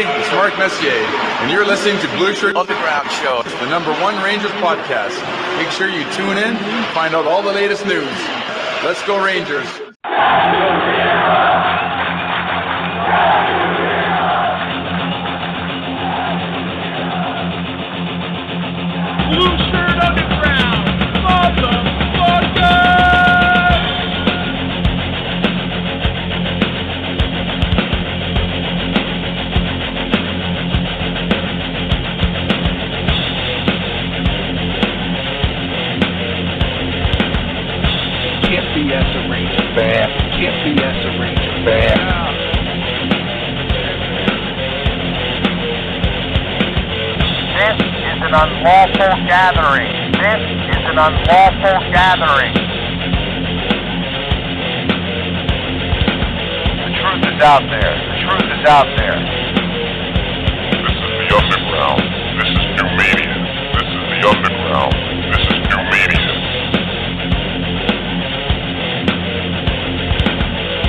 everybody. It's Mark Messier, and you're listening to Blueshirt Underground Show. the number one Rangers podcast. Make sure you tune in find out all the latest news. Let's go, Rangers. Unlawful gathering. This is an unlawful gathering. The truth is out there. The truth is out there. This is the underground. This is new media. This is the underground. This is new media.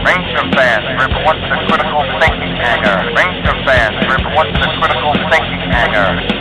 Ranger fans, what's the critical thinking hangar. Ranger fans, what's the critical thinking hangar.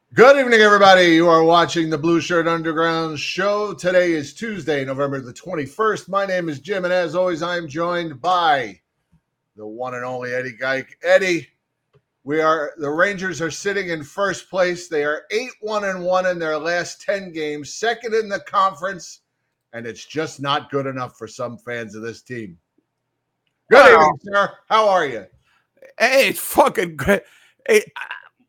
Good evening, everybody. You are watching the Blueshirt Underground show. Today is Tuesday, November the 21st. My name is Jim, and as always, I am joined by the one and only Eddie Geik. Eddie, we are the Rangers are sitting in first place. They are 8 1 and 1 in their last 10 games, second in the conference, and it's just not good enough for some fans of this team. Good Wow. evening, sir. How are you? Hey, it's fucking great. Hey, I-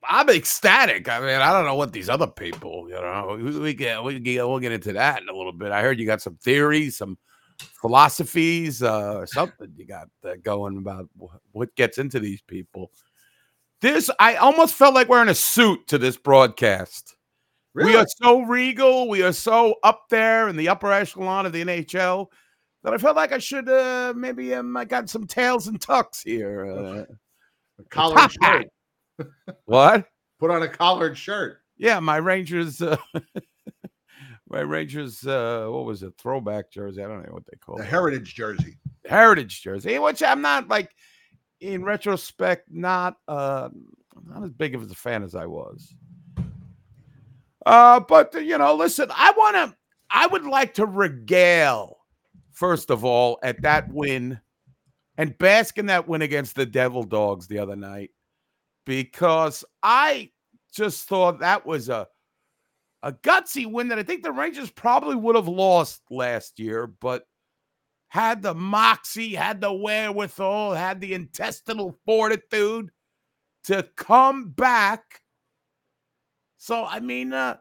I'm ecstatic. I mean, I don't know what these other people, you know, we, get, we get, we'll get into that in a little bit. I heard you got some theories, some philosophies, uh, something you got uh, going about wh- what gets into these people. This, I almost felt like wearing a suit to this broadcast. We are so regal. We are so up there in the upper echelon of the NHL that I felt like I should uh, maybe um, I got some tails and tucks here. Uh, top shirt. What? Put on a collared shirt. Yeah, my Rangers. Uh, my Rangers. Uh, what was it? Throwback jersey. I don't know what they call The it. heritage jersey. Heritage jersey, which I'm not like. In retrospect, not uh, not as big of a fan as I was. Uh, but you know, listen, I want to. I would like to regale, first of all, at that win, and bask in that win against the Devil Dogs the other night, because I just thought that was a a gutsy win that I think the Rangers probably would have lost last year, but had the moxie, had the wherewithal, had the intestinal fortitude to come back. So I mean, uh,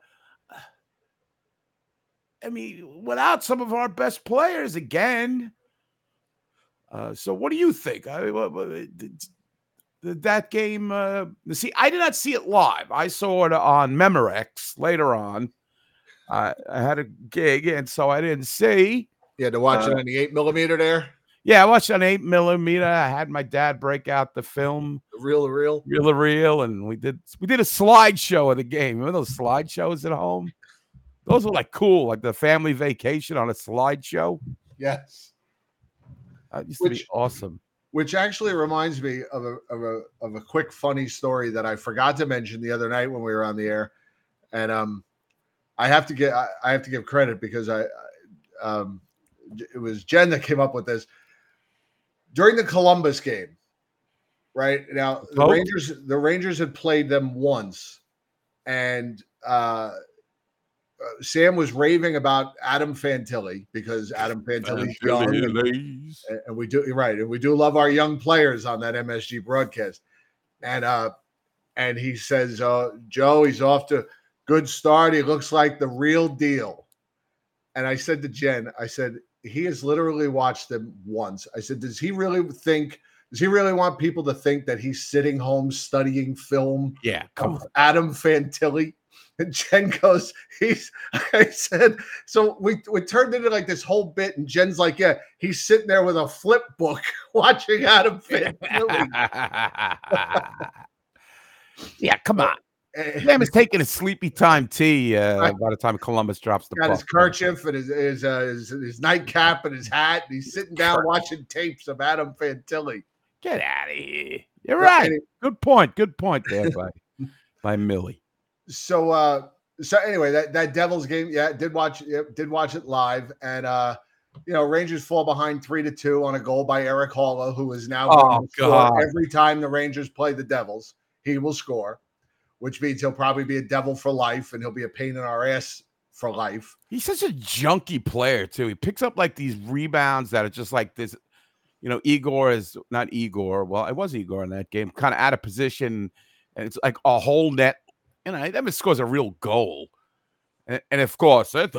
I mean, without some of our best players again. Uh, so what do you think? I, what- what- did- did that game. Uh, see, I did not see it live. I saw it on Memorex later on. I, I had a gig, and so I didn't see. You had to watch it Uh, on the eight millimeter there. Yeah, I watched on eight millimeter. I had my dad break out the film, The real, the real. reel to reel, and we did we did a slideshow of the game. Remember those slideshows at home? Those were like cool, like the family vacation on a slideshow. Yes. That used to be awesome. Which actually reminds me of a, of a of a quick funny story that I forgot to mention the other night when we were on the air, and um, I have to get I, I have to give credit because I, I um, it was Jen that came up with this during the Columbus game. Right now, the. Rangers the Rangers had played them once, and uh, uh, Sam was raving about Adam Fantilli because Adam Fantilli's young and- and we do right, and we do love our young players on that MSG broadcast. And uh, and he says, uh, Joe, he's off to good start. He looks like the real deal. And I said to Jen, I said, he has literally watched them once. I said, does he really think? Does he really want people to think that he's sitting home studying film Yeah, come on. Adam Fantilli? And Jen goes, he's I said, so we we turned into like this whole bit, and Jen's like, yeah, he's sitting there with a flip book watching Adam Fantilli. yeah, come on. Eh, Sam is taking a sleepy time tea uh, by the time Columbus drops the got his puck. kerchief and his his, uh, his his nightcap and his hat, and he's sitting down watching tapes of Adam Fantilli. Get out of here. You're right. Good point. Good point there by, by Millie. So uh so anyway that that devils game yeah did watch did watch it live and uh you know rangers fall behind three to two on a goal by Erik Haula, who is now Oh, going to score God. every time the rangers play the devils he will score which means he'll probably be a devil for life and he'll be a pain in our ass for life He's such a junky player too. He picks up like these rebounds that are just like this. You know, Igor is not Igor. Well, it was Igor in that game, kind of out of position, and it's like a whole net. You know, never scores a real goal. And, and of course, Erik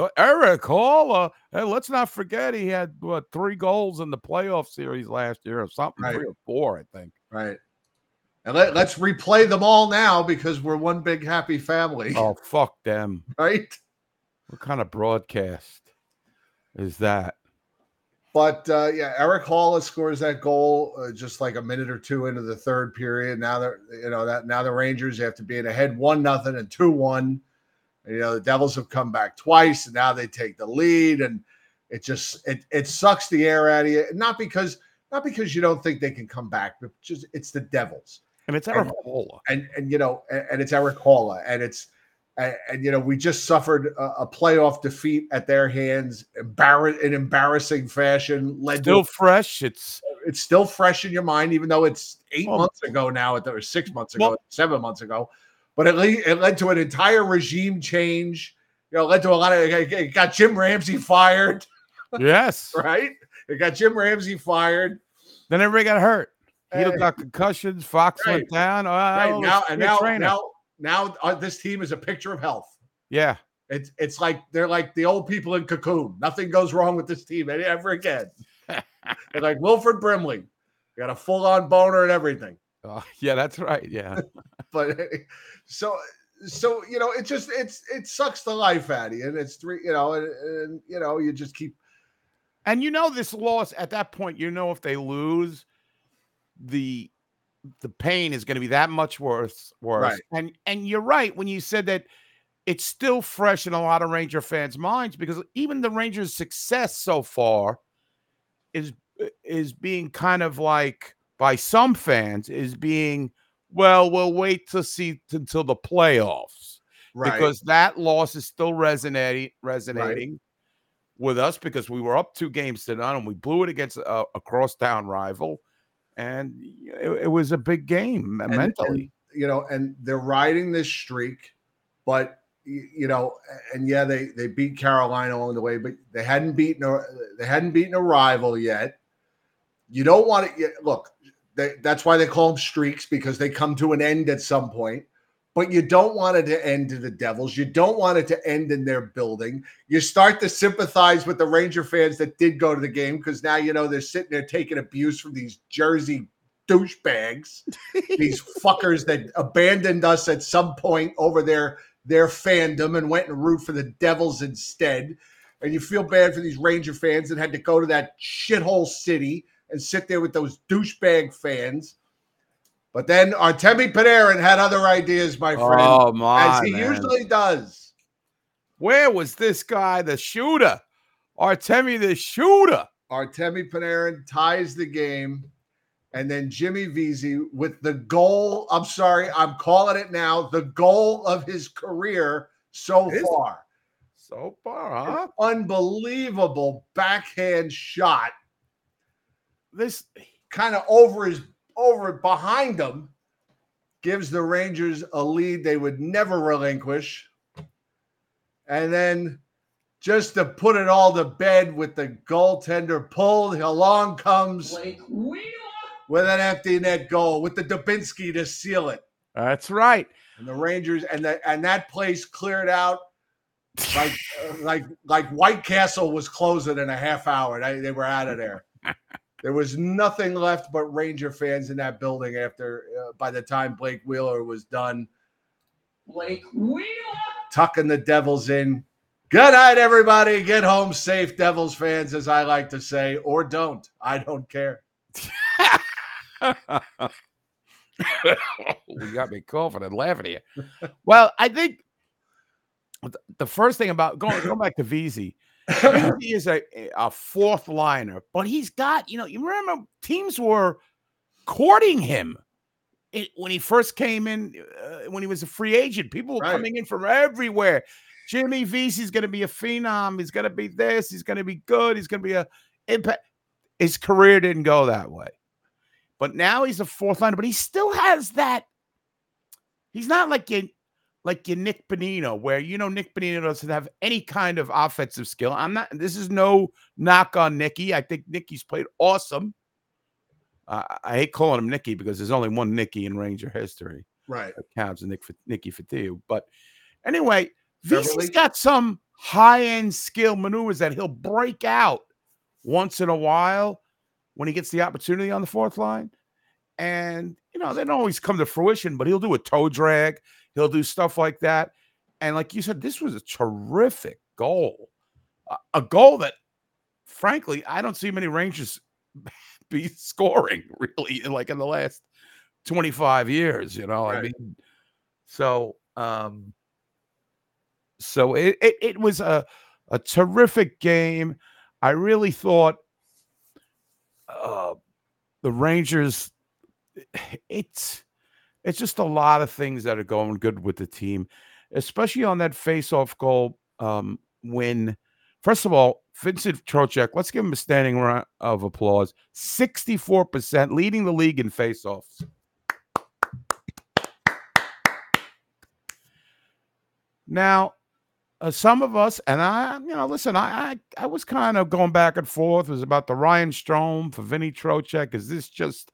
Haula. Uh, hey, let's not forget he had what three goals in the playoff series last year, or something, Right. three or four, I think. right and let, let's replay them all now because we're one big happy family Oh, fuck them! right What kind of broadcast is that? But uh, yeah, Erik Haula scores that goal uh, just like a minute or two into the third period. Now they're you know that now the Rangers have to be in ahead one nothing and two one. You know the Devils have come back twice, and now they take the lead, and it just it it sucks the air out of you. Not because not because you don't think they can come back, but just it's the Devils And it's And- Erik Haula. and and you know and, and it's Erik Haula and it's and, and, you know we just suffered a, a playoff defeat at their hands, embarrass in embarrassing fashion. Led Still to fresh. It's it's still fresh in your mind, even though it's eight Well- months ago now, the- or six months ago, Well- seven months ago. But it, le- it led to an entire regime change. You know, led to a lot of it it got Jim Ramsay fired, yes. right? It got Jim Ramsay fired. Then everybody got hurt. He got concussions. Fox Right. went down. Oh, Right now, and now, trainer. now, now, uh, this team is a picture of health. yeah. It's it's like they're like the old people in Cocoon. Nothing goes wrong with this team ever again. they're like Wilford Brimley, got a full on boner and everything. Oh, yeah, that's right. Yeah. But so so you know, it just it's it sucks the life out of you, and it's three you know, and, and you know, you just keep and you know this loss at that point, you know if they lose, the the pain is going to be that much worse worse. Right. And and you're right when you said that it's still fresh in a lot of Ranger fans' minds because even the Rangers' success so far is uh, is being kind of like by some fans is being well, we'll wait to see t- until the playoffs right. because that loss is still resonating resonating with us because we were up two games to none and we blew it against a, a crosstown rival, and it, it was a big game And- mentally. and, you know, and they're riding this streak, but you know, and yeah, they they beat Carolina along the way, but they hadn't beaten a they hadn't beaten a rival yet. You don't want to look. They, that's why they call them streaks because they come to an end at some point. But you don't want it to end to the Devils. You don't want it to end in their building. You start to sympathize with the Ranger fans that did go to the game because now you know they're sitting there taking abuse from these Jersey douchebags these fuckers that abandoned us at some point over their their fandom and went and root for the Devils instead. And you feel bad for these Ranger fans that had to go to that shithole city and sit there with those douchebag fans. But then Artemi Panarin had other ideas, my oh, friend, Oh my! as he man. usually does. Where was this guy, the shooter, Artemi, the shooter? Artemi Panarin ties the game. And then Jimmy Vesey with the goal. I'm sorry, I'm calling it now. The goal of his career so far. So far, huh? Unbelievable backhand shot, This kind of over his over behind them gives the Rangers a lead they would never relinquish. And then just to put it all to bed with the goaltender pulled, along comes with an empty net goal with the Dubinsky to seal it. that's right. And the Rangers and that and that place cleared out like uh, like like White Castle was closing in a half hour. They, they were out of there. There was nothing left but Ranger fans in that building after uh, by the time Blake Wheeler was done. Blake Wheeler. tucking the Devils in. Good night, everybody. Get home safe, Devils fans, as I like to say, or don't. I don't care. you got me coughing and laughing at you. Well, I think the first thing about going going back to Vesey, Vesey is a, a fourth liner, but he's got, you know, you remember teams were courting him it, when he first came in, uh, when he was a free agent. People were Right. coming in from everywhere. Jimmy Vesey's going to be a phenom. He's going to be this. He's going to be good. He's going to be a impact. His career didn't go that way. But now he's a fourth liner, but he still has that. He's not like you, like your Nick Bonino, where you know Nick Bonino doesn't have any kind of offensive skill. I'm not. This is no knock on Nicky. I think Nicky's played awesome. Uh, I hate calling him Nicky because there's only one Nicky in Ranger history Right. that counts, and Nick Nicky Fotiu. But anyway? Vesey's got some high end skill maneuvers that he'll break out once in a while when he gets the opportunity on the fourth line. And, you know, they don't always come to fruition, but he'll do a toe drag. He'll do stuff like that. And like you said, this was a terrific goal. A- goal that, frankly, I don't see many Rangers be scoring really like in the last 25 years, you know. I mean, so um so it, it it was a a terrific game. I really thought uh the Rangers it's it's just a lot of things that are going good with the team, especially on that face-off goal um when first of all, Vincent Trocheck, let's give him a standing round of applause. 64% leading the league in face-offs. Now, uh, some of us, and I, you know, listen, I, I, I was kind of going back and forth. It was about the Ryan Strome for Vinny Trocheck. Is this just,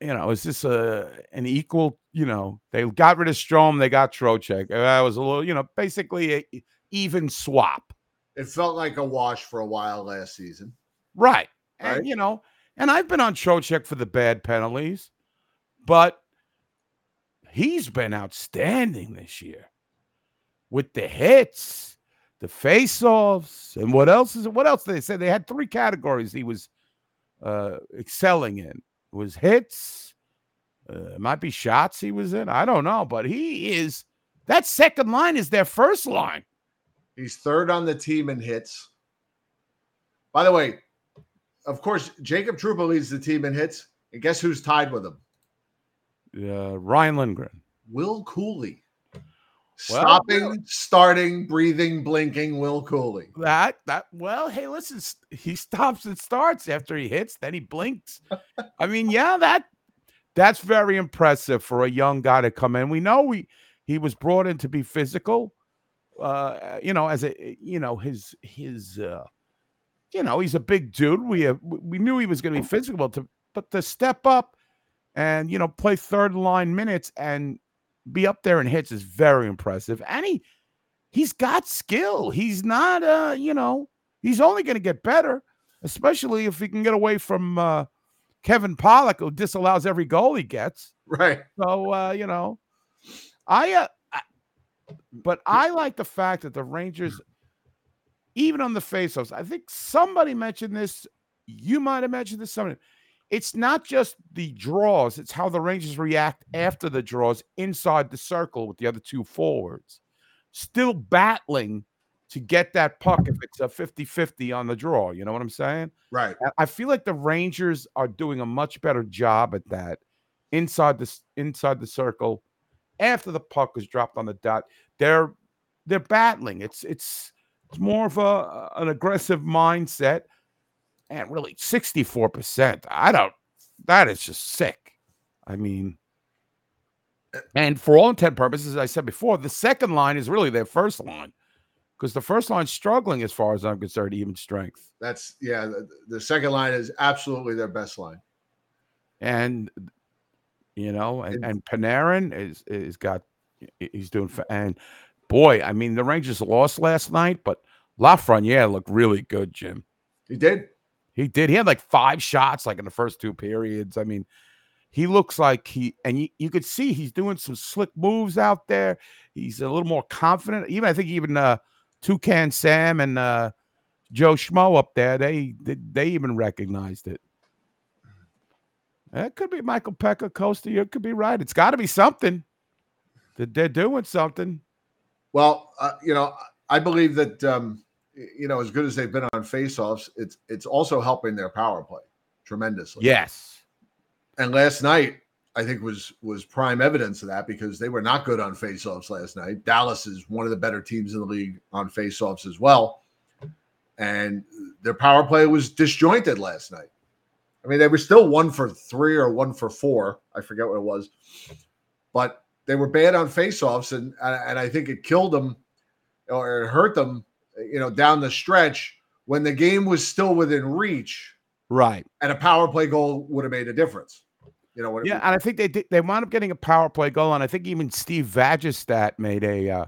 you know, is this a an equal? You know, they got rid of Strome, they got Trocheck. That was a little, you know, basically a even swap, It felt like a wash for a while last season. right? And Right. you know, and I've been on Trocheck for the bad penalties, but he's been outstanding this year with the hits, the face-offs, and what else is it? What else did they say? They had three categories he was uh excelling in. Was hits, uh, it might be shots he was in. I don't know, but he is that second line is their first line. He's third on the team in hits. By the way, of course, Jacob Trouba leads the team in hits. And guess who's tied with him? Uh, Ryan Lindgren. Will Cuylle. Well, Stopping, starting, breathing, blinking, Will Cuylle. That that well, hey, listen, he stops and starts after he hits, then he blinks. I mean, yeah, that that's very impressive for a young guy to come in. We know we he was brought in to be physical. Uh, you know, as a you know, his his uh you know, he's a big dude. We have, we knew he was going to be physical to but to step up and you know, play third line minutes and be up there and hits is very impressive. And he he's got skill. He's not uh, you know, he's only going to get better, especially if he can get away from uh Kevin Pollock who disallows every goal he gets. Right. So uh, you know, I uh I- but I like the fact that the Rangers even on the faceoffs, I think somebody mentioned this. You might have mentioned this. Somebody. It's not just the draws; it's how the Rangers react mm-hmm. after the draws inside the circle with the other two forwards, still battling to get that puck if it's a 50-50 on the draw. You know what I'm saying? Right. I feel like the Rangers are doing a much better job at that inside the inside the circle after the puck is dropped on the dot. They're they're battling. It's it's it's more of a an aggressive mindset. And really, 64%. I don't that is just sick. I mean, uh, and for all intent purposes, as I said before, the second line is really their first line. Because the first line's struggling as far as I'm concerned, even strength. That's yeah. The, the second line is absolutely their best line. and you know, and, And- and Panarin is is got he's doing and boy, I mean the Rangers lost last night, but Lafreniere looked really good, Jim. He did. He did. He had like five shots like in the first two periods. I mean, he looks like he and you, you could see he's doing some slick moves out there. He's a little more confident. Even I think even uh Toucan Sam and uh Joe Schmo up there, they they, they even recognized it. It could be Michael Pekka Costa. You could be right. It's got to be something. That they're doing something. Well, uh, you know, I believe that um, you know, as good as they've been on faceoffs, it's it's also helping their power play tremendously. Yes. And last night, I think was was prime evidence of that because they were not good on faceoffs last night. Dallas is one of the better teams in the league on faceoffs as well, and their power play was disjointed last night. I mean, they were still one for three or one for four. I forget what it was, but they were bad on faceoffs, and and I think it killed them or it hurt them, you know, down the stretch when the game was still within reach, Right. and a power play goal would have made a difference. You know, Yeah, and I think they did, they wound up getting a power play goal, and I think even Steve Vagistat made a. Uh,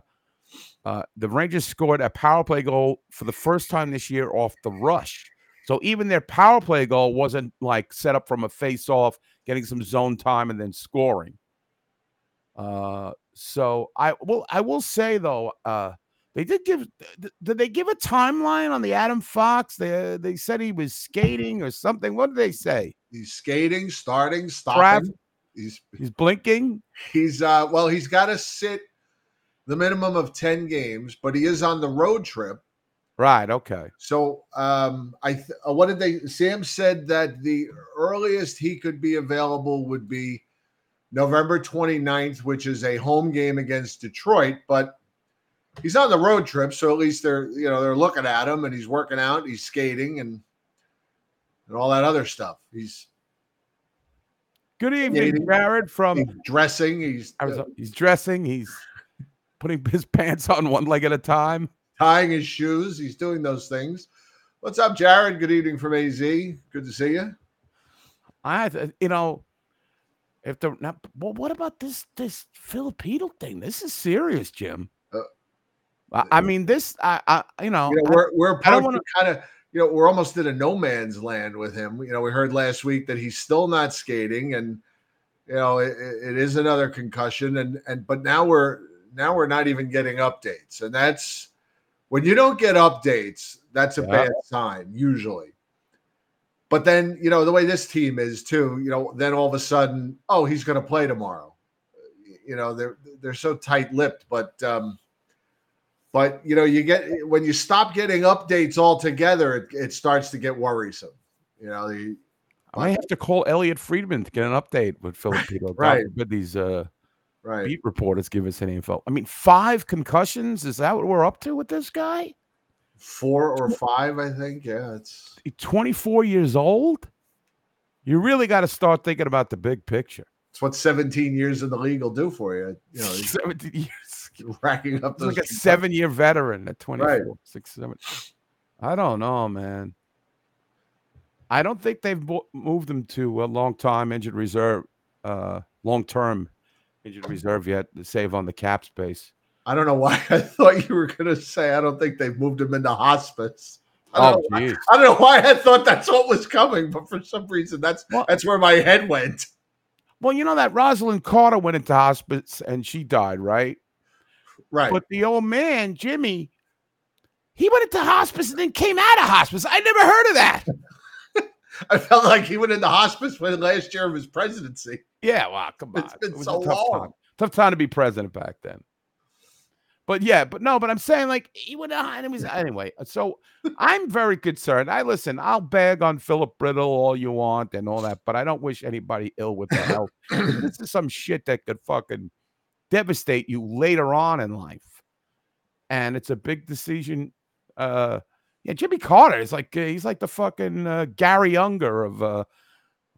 uh, the Rangers scored a power play goal for the first time this year off the rush. So even their power play goal wasn't like set up from a face off, getting some zone time and then scoring. Uh, so I will I will say though, uh, they did give did they give a timeline on the Adam Fox? They they said he was skating or something. What did they say? he's skating, starting, Trav- stopping. He's He's blinking. he's uh well, he's got to sit the minimum of 10 games, but he is on the road trip. Right. Okay. So um I th- uh, what did they Sam said that the earliest he could be available would be November 29th, which is a home game against Detroit, but he's on the road trip, so at least they're you know they're looking at him and he's working out, he's skating and and all that other stuff. He's, Good evening, Jared. From he's dressing, he's I was, uh, he's dressing. He's putting his pants on one leg at a time. tying his shoes, he's doing those things. What's up, Jared? Good evening from AZ. Good to see you. I, you know, if the now, well, what about this this Filipino thing? This is serious, Jim. I, mean, this, I, I, you know, you know, we're we're don't kind of you know we're almost in a no man's land with him. You know, we heard last week that he's still not skating, and you know it, it is another concussion, and and but now we're now we're not even getting updates, and that's when you don't get updates, that's a Yeah. bad sign usually. But then you know the way this team is too, you know, then all of a sudden, oh, he's going to play tomorrow. You know, they're they're so tight lipped, but. um but you know you get when you stop getting updates altogether it, it starts to get worrisome you know the, I might have to call Elliot Friedman to get an update with Filipino. Right. forbid these uh, right beat reporters give us any info. I mean, five concussions. Is that what we're up to with this guy? four or five i think yeah it's 24 years old. You really got to start thinking about the big picture. it's what 17 years in the league will do for you you know 17 years. racking up those like a seven year veteran at 24, Right. six, seven. I don't know, man. I don't think they've mo- moved him to a long time injured reserve, uh, long term injured reserve yet to save on the cap space. i don't know why i thought you were going to say i don't think they've moved him into hospice I don't, Oh, know why. I don't know why I thought that's what was coming, but for some reason that's Well- that's where my head went. Well, you know that Rosalynn Carter went into hospice and she died, right? Right. But the old man, Jimmy, he went into hospice and then came out of hospice. I never heard of that. I felt like he went into hospice for the last year of his presidency. Yeah, well, come on. It's been It so long. time. Tough time to be president back then. But yeah, but no, but I'm saying like he went on. It was anyway. So I'm very concerned. I listen. I'll bag on Philip Brittle all you want and all that, but I don't wish anybody ill with their health. this is some shit that could fucking devastate you later on in life, and it's a big decision. Uh, yeah, Jimmy Carter is like uh, he's like the fucking uh, Garry Unger of. uh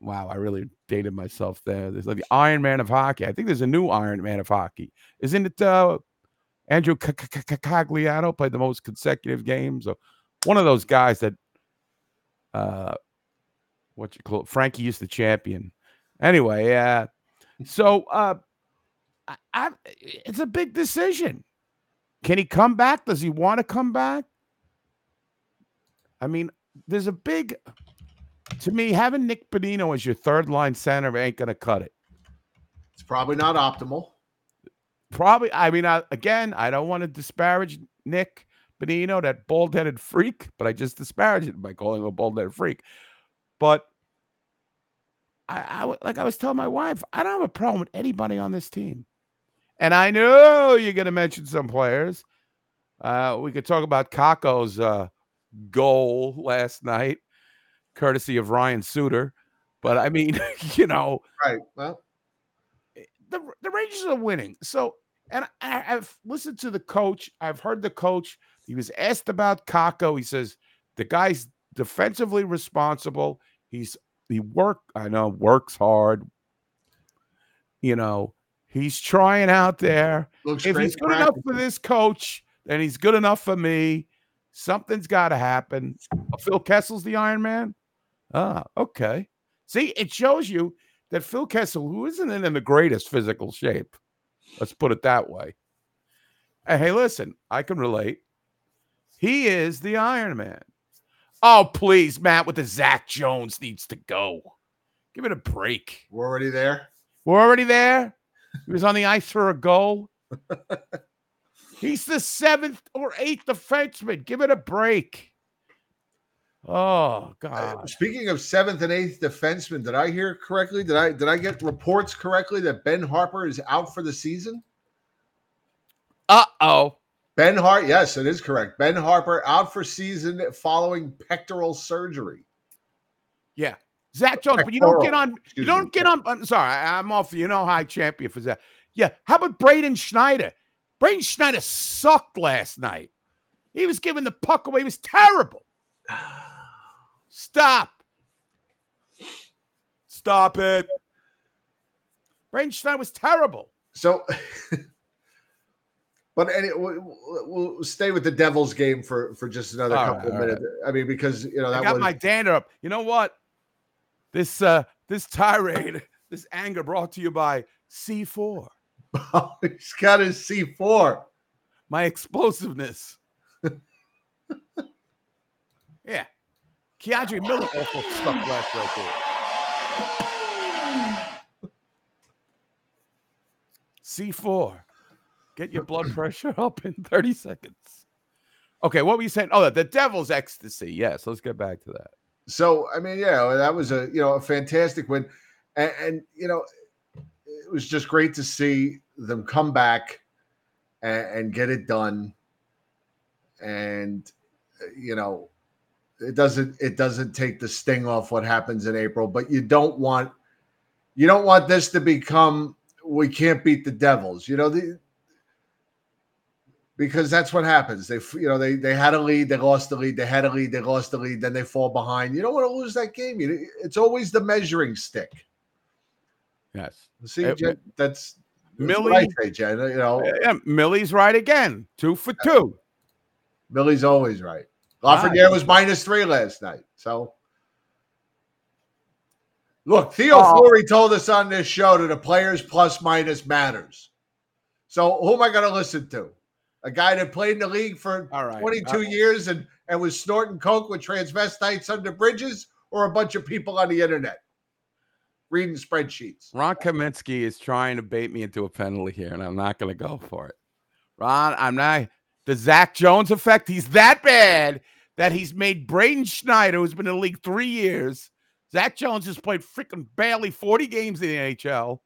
Wow, I really dated myself there. There's like the Iron Man of hockey. I think there's a new Iron Man of hockey. Isn't it uh Andrew Cogliano played the most consecutive games? Or one of those guys that uh what you call it? Frankie used to champion. Anyway, uh so uh I, I it's a big decision. Can he come back? Does he want to come back? I mean, there's a big to me, having Nick Bonino as your third line center ain't gonna cut it. It's probably not optimal. Probably, I mean, I, again, I don't want to disparage Nick Bonino, that bald-headed freak, but I just disparage it by calling him a bald-headed freak. But I, I like I was telling my wife, I don't have a problem with anybody on this team. And I know you're going to mention some players. Uh, we could talk about Kakko's uh, goal last night, courtesy of Ryan Suter. But I mean, you know, Right. Well, the the Rangers are winning. So, and I, I've listened to the coach. I've heard the coach. He was asked about Kako. He says the guy's defensively responsible. He's he work. I know works hard. You know, he's trying out there. looks If he's good enough for this coach, then he's good enough for me. Something's got to happen. Oh, Phil Kessel's the Iron Man. Ah, okay. See, it shows you that Phil Kessel, who isn't in the greatest physical shape, let's put it that way. And hey, listen, I can relate. He is the Iron Man. Oh, please, Matt, with the Zach Jones needs to go. Give it a break. We're already there. We're already there. He was on the ice for a goal. He's the seventh or eighth defenseman. Give it a break. Oh God. Speaking of seventh and eighth defensemen, did I hear correctly? Did I did I get reports correctly that Ben Harpur is out for the season? Uh oh. Ben Hart, yes, it is correct. Ben Harpur out for season following pectoral surgery. Yeah. Zach Jones, but you don't get on. You don't me. get on. I'm sorry, I, am off. You know, high champion for Zach. Yeah. How about Braden Schneider? Braden Schneider sucked last night. He was giving the puck away. He was terrible. Stop. Stop it. Braden Schneider was terrible. So, but any, we'll, we'll stay with the Devils game for for just another All couple right, minutes. I mean, because you know I that got was my dander up. You know what? This uh this tirade, this anger brought to you by C4. he's got his C four. my explosiveness. yeah. K'Andre Miller also stuck last right there. C4. Get your blood pressure up in 30 seconds. Okay, what were you saying? Oh, the devil's ecstasy. Yes, let's get back to that. So I mean, yeah, that was a you know a fantastic win, and, and you know it was just great to see them come back and, and get it done. And uh, you know, it doesn't it doesn't take the sting off what happens in April, but you don't want you don't want this to become we can't beat the Devils. You know the because that's what happens. They, you know, they they had a lead, they lost the lead, they had a lead, they lost the lead, then they fall behind. You don't want to lose that game. You, it's always the measuring stick. Yes. See, Uh, Jen, that's, that's Millie- what I say, Jen. You know, Yeah, Millie's right again. Two for two. Millie's always right. Lafreniere was minus three last night. So, look, Theo Oh. Fleury told us on this show that a player's plus minus matters. So, who am I going to listen to? A guy that played in the league for All right. 22 Uh, years and, and was snorting coke with transvestites under bridges, or a bunch of people on the internet reading spreadsheets? Ron Kaminsky is trying to bait me into a penalty here, and I'm not going to go for it. Ron, I'm not. The Zach Jones effect, he's that bad that he's made Braden Schneider, who's been in the league three years. Zach Jones has played freaking barely 40 games in the NHL.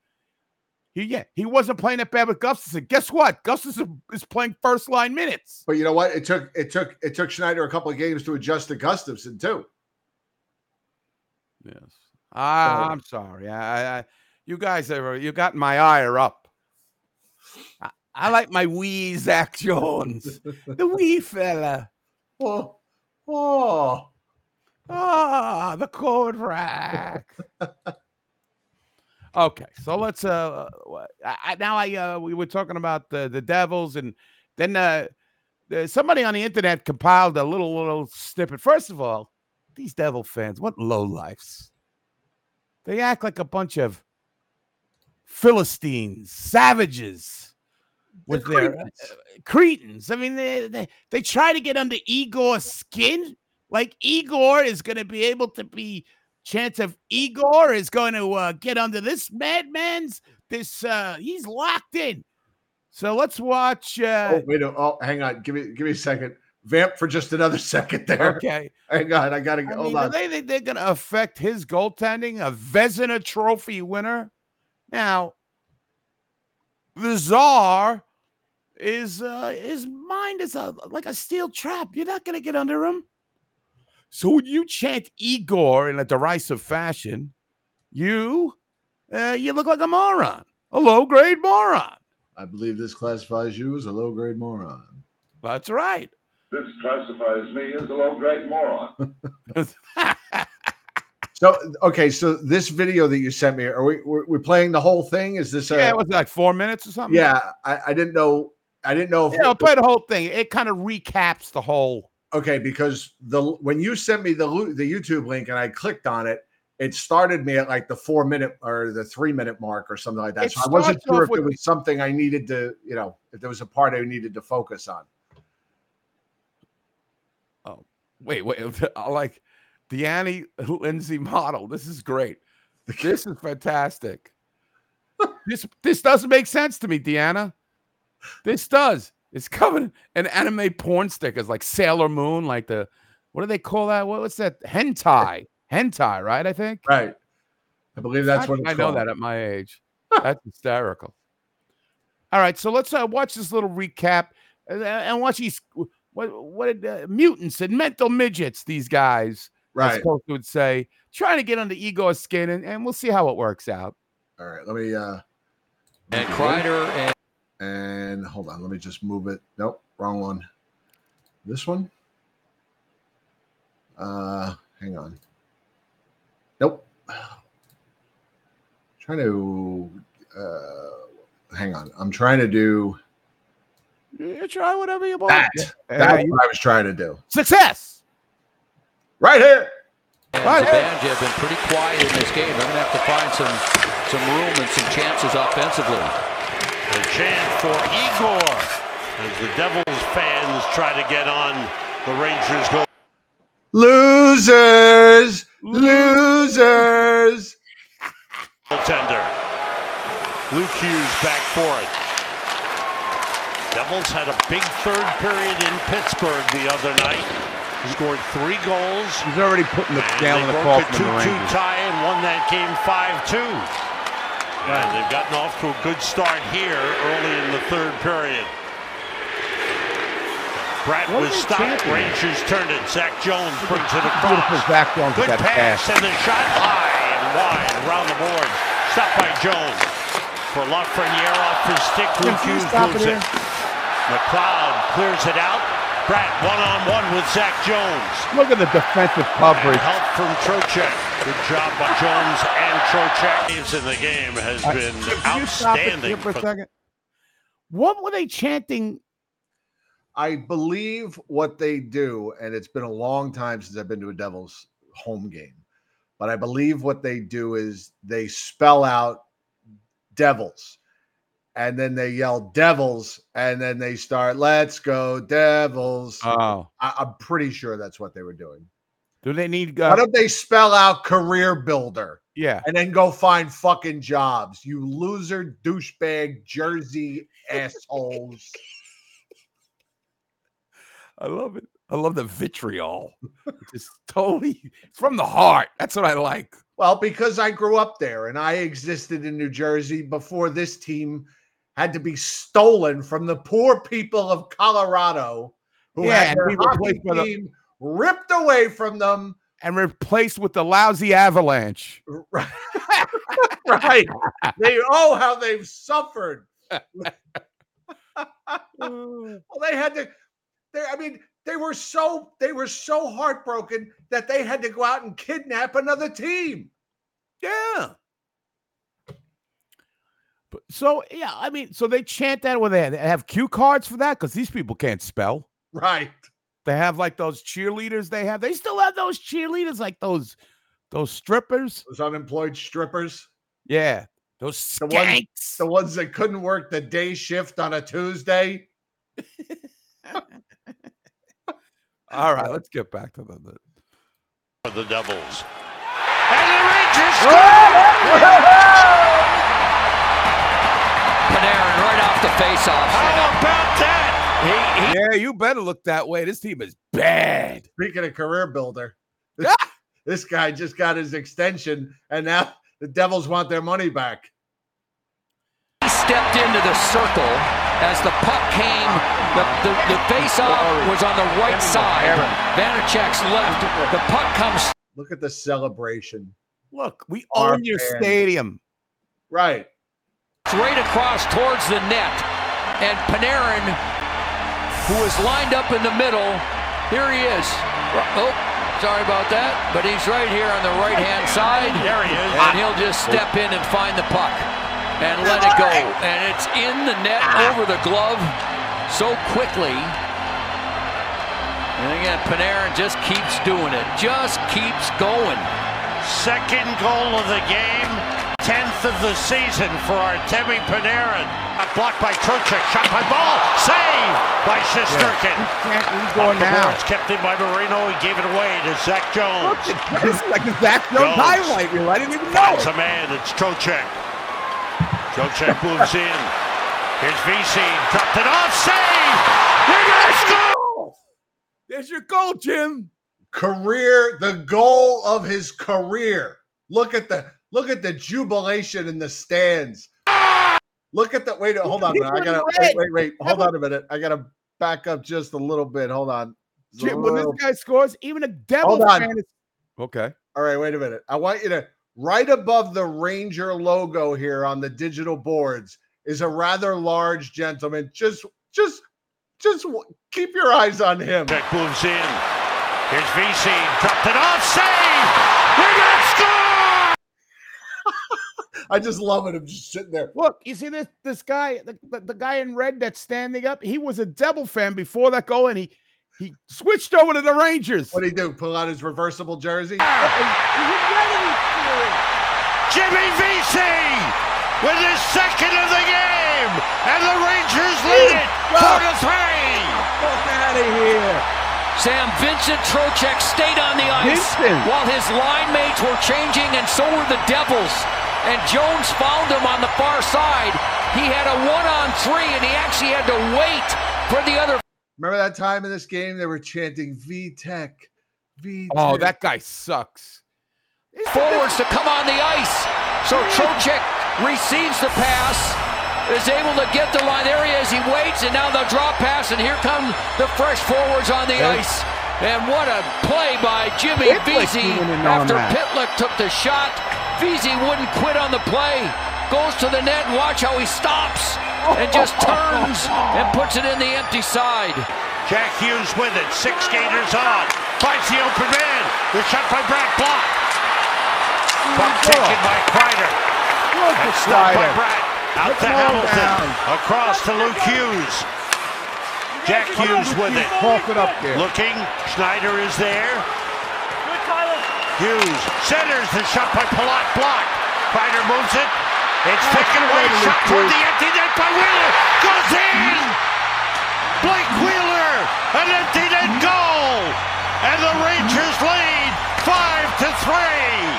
He, yeah, he wasn't playing that bad with Gustafsson. Guess what? Gustafsson is playing first line minutes. But you know what? It took it took it took Schneider a couple of games to adjust to Gustafsson too. Yes. I, I'm sorry. I, I, you guys are you got my ire up. I, I like my wee Zach Jones, the wee fella. Oh, oh. Ah, the code rack. okay, so let's uh, I, I- now I uh, we were talking about the the Devils, and then uh, the, somebody on the internet compiled a little little snippet. First of all, these Devil fans, what low lives. They act like a bunch of Philistines, savages with their uh, Cretans. I mean, they, they they try to get under Igor's skin. Like Igor is going to be able to be chance of Igor is going to uh, get under this madman's this uh he's locked in. So let's watch uh Oh, wait. a- Oh, hang on. Give me, give me a second. Vamp for just another second there. okay. Hang on. I gotta I hold mean, on. do they think they're going to affect his goaltending? A Vezina Trophy winner. Now, the czar is uh, his mind is a like a steel trap. You're not going to get under him. So when you chant Igor in a derisive fashion, you uh, you look like a moron, a low grade moron. I believe this classifies you as a low grade moron. That's right. This classifies me as a low-grade moron. So okay, so this video that you sent me, are we we're, we're playing the whole thing? Is this a yeah, it was like four minutes or something. yeah? I, I didn't know. I didn't know if yeah. I'll play the whole thing. It kind of recaps the whole. Okay because the when you sent me the the YouTube link and I clicked on it, it started me at like the four minute or the three minute mark or something like that. It so I wasn't sure if it was something I needed to, you know, if there was a part I needed to focus on. Oh, wait, wait. I uh, like the Annie Lindsay model. This is great. This is fantastic. this this doesn't make sense to me, Deanna. This does. It's covered in anime porn stickers like Sailor Moon, like the what do they call that? What was that? Hentai. Hentai, right? I think. Right. I believe that's How what did it's I know called. that at my age. That's hysterical. All right, so let's uh, watch this little recap and, and watch these what what did uh, mutants and mental midgets these guys Right. as Coach would say, trying to get under Igor's skin, and, and we'll see how it works out. All right. Let me uh And Kreider and and hold on. Let me just move it. Nope, wrong one. This one. Uh, hang on. Nope. Trying to uh, hang on. I'm trying to do You try whatever you want. that. Yeah, That's you- what I was trying to do. Success. Right here. and Right. Zibanejad have been pretty quiet in this game. They're going to have to find some some room and some chances offensively. Chant for Igor as the Devils fans try to get on the Rangers goal. Losers. Losers. goaltender. Luke Hughes back for it. Devils had a big third period in Pittsburgh the other night. Scored three goals. He's already putting the down they the broke call a 2-2 Rangers. tie and won that game 5-2. And they've gotten off to a good start here early in the third period. Pratt What was stopped. Rangers turned it. Zach Jones brings it across. Zach Jones with Good that pass pass. and the shot high and wide around the board. Stopped by Jones. For Lafreniere off his stick. Luke Hughes moves it. McLeod clears it out. Pratt one on one with Zach Jones. Look at the defensive And coverage. help from Trocheck. Good job by Jones and Trocheck. Saves in the game has Uh, been Can you stop it outstanding. for a second? What were they chanting? I believe what they do, and it's been a long time since I've been to a Devils home game, but I believe what they do is they spell out Devils and then they yell Devils and then they start, let's go, Devils. Oh, I, I'm pretty sure that's what they were doing. Do they need? Why Uh, don't they spell out career builder yeah, and then go find fucking jobs? You loser, douchebag, Jersey assholes. I love it. I love the vitriol. It's totally from the heart. That's what I like. Well, because I grew up there and I existed in New Jersey before this team had to be stolen from the poor people of Colorado who Yeah, had and their hockey replaced by the- team ripped away from them. And replaced with the lousy Avalanche. Right. They oh how they've suffered. well, they had to they I mean they were so they were so heartbroken that they had to go out and kidnap another team. Yeah. But so yeah, I mean, so they chant that when they have cue cards for that because these people can't spell. Right. They have like those cheerleaders. They have. They still have those cheerleaders, like those those strippers. Those unemployed strippers. Yeah, those The ones- the ones that couldn't work the day shift on a Tuesday. All right, let's get back to the. the for the Devils. And the Rangers score! Panarin right off the faceoff. How about that? He, he Yeah, you better look that way. This team is bad. Speaking of career builder, this, this guy just got his extension, and now the Devils want their money back. He stepped into the circle as the puck came. The, the, the face-off was on the right side. Vanecek's left. The puck comes Look at the celebration. Look, we Our own your fans. stadium. Right. Straight across towards the net. And Panarin, who is lined up in the middle, here he is. Oh, sorry about that. But he's right here on the right-hand side. There he is. And he'll just step in and find the puck and let it go. And it's in the net over the glove so quickly. And again, Panarin just keeps doing it. Just keeps going. Second goal of the game, 10th of the season for Artemi Panarin. A block by Trocheck, shot by Bahl, save by Shesterkin. He's going now. It's kept in by Marino. He gave it away to Zach Jones. It's like the Zach Jones Jones. highlight reel. I didn't even know. It's a man. It's Trocheck. Trocheck moves in. Here's Vesey. Dropped it off. Save! They're gonna score! There's your goal, Jim. Career, the goal of his career. Look at the look at the jubilation in the stands. Ah! Look at that. wait, hold on a. I gotta wait, wait, wait. Hold on a minute. I gotta back up just a little bit. Hold on. Jim, when this guy scores, even a devil Hold on. fan is okay. All right, wait a minute. I want you to right above the Ranger logo here on the digital boards is a rather large gentleman. Just, just, just keep your eyes on him. Check moves in. Here's Vesey. Dropped it off. Save! They're gonna score! I just love it. I'm just sitting there. Look, you see this this guy, the, the, the guy in red that's standing up. He was a Devil fan before that goal, and he he switched over to the Rangers. What do he do? Pull out his reversible jersey? Ah! Jimmy Vesey with his second of the game, and the Rangers lead it four to three. Fuck out of here. Sam Vincent Trocheck stayed on the ice Vincent. while his line mates were changing, and so were the Devils. And Jones found him on the far side. He had a one on three, and he actually had to wait for the other Remember that time in this game they were chanting V Tech, V. Oh, that guy sucks. forwards to come on the ice. So Trocheck receives the pass, is able to get the line. There he is. He waits, and now the drop pass, and here come the fresh forwards on the Yeah. ice. And what a play by Jimmy Pitlick Vesey even in on after. Pitlick took the shot. Vesey wouldn't quit on the play. Goes to the net, and watch how he stops and just turns and puts it in the empty side. Jack Hughes with it. Six skaters on. Finds the open man. The shot by Bratt Block. Puck taken by Kreider. And stopped by Bratt. Out to Let's roll Hamilton. down. Across to Luke Hughes. Jack Hughes with it. Toss it up there. Looking. Schneider is there. Hughes centers the shot by Palat blocked. Fighter moves it. It's taken away. Shot toward the empty net by Wheeler. Goes in. Blake Wheeler. An empty net goal. And the Rangers lead five to three.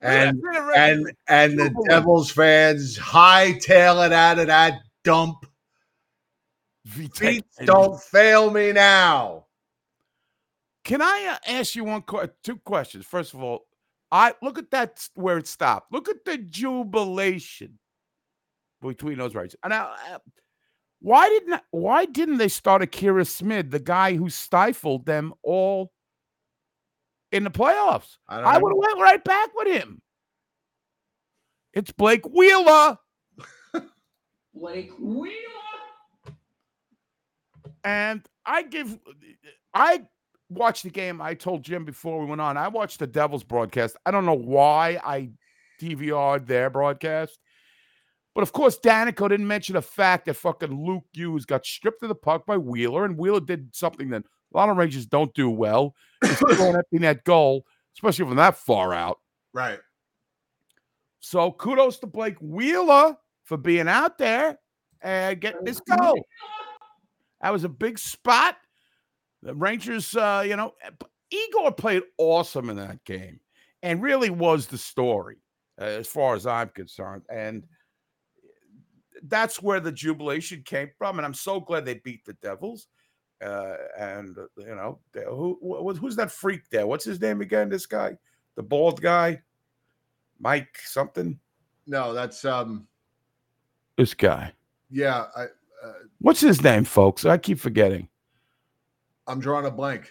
and and and the Devils fans hightail it out of that dump. Feet don't fail me now. Can I uh, ask you one two questions? First of all, I look at that where it stopped. Look at the jubilation between those rights. And I, why didn't why didn't they start Akira Schmid, the guy who stifled them all in the playoffs? I I would have went right back with him. It's Blake Wheeler. Blake Wheeler. And I give I watched the game. I told Jim before we went on. I watched the Devils broadcast. I don't know why I DVR'd their broadcast. But of course, Daneyko didn't mention the fact that fucking Luke Hughes got stripped of the puck by Wheeler, and Wheeler did something that a lot of Rangers don't do well. Is throw an empty net goal, especially from that far out. Right. So kudos to Blake Wheeler for being out there and getting this goal. That was a big spot. The Rangers, uh, you know, Igor played awesome in that game. and really was the story uh, as far as I'm concerned. And that's where the jubilation came from. And I'm so glad they beat the Devils. Uh, and uh, you know who, who who's that freak there? What's his name again? This guy, the bald guy, Mike something. No, that's um This guy. yeah, I uh, What's his name, folks? I keep forgetting. I'm drawing a blank.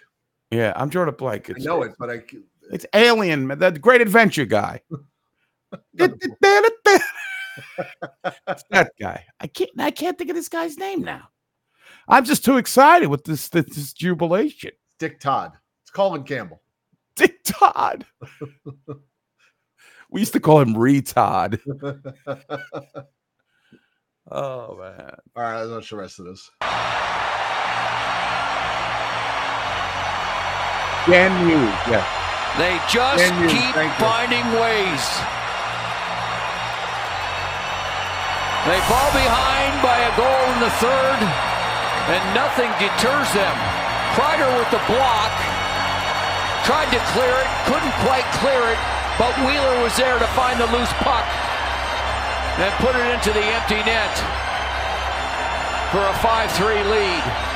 Yeah, I'm drawing a blank. I know it, but I. It's Alien, the Great Adventure guy. It's that guy. I can't. I can't think of this guy's name now. I'm just too excited with this this, this jubilation. Dick Todd. It's Colin Campbell. Dick Todd. we used to call him Retod. Oh man. All right, let's watch the rest of this. Dan. Yeah. They just keep you. finding ways. They fall behind by a goal in the third, and nothing deters them. Kreider with the block. Tried to clear it, couldn't quite clear it, but Wheeler was there to find the loose puck and put it into the empty net for a 5-3 lead.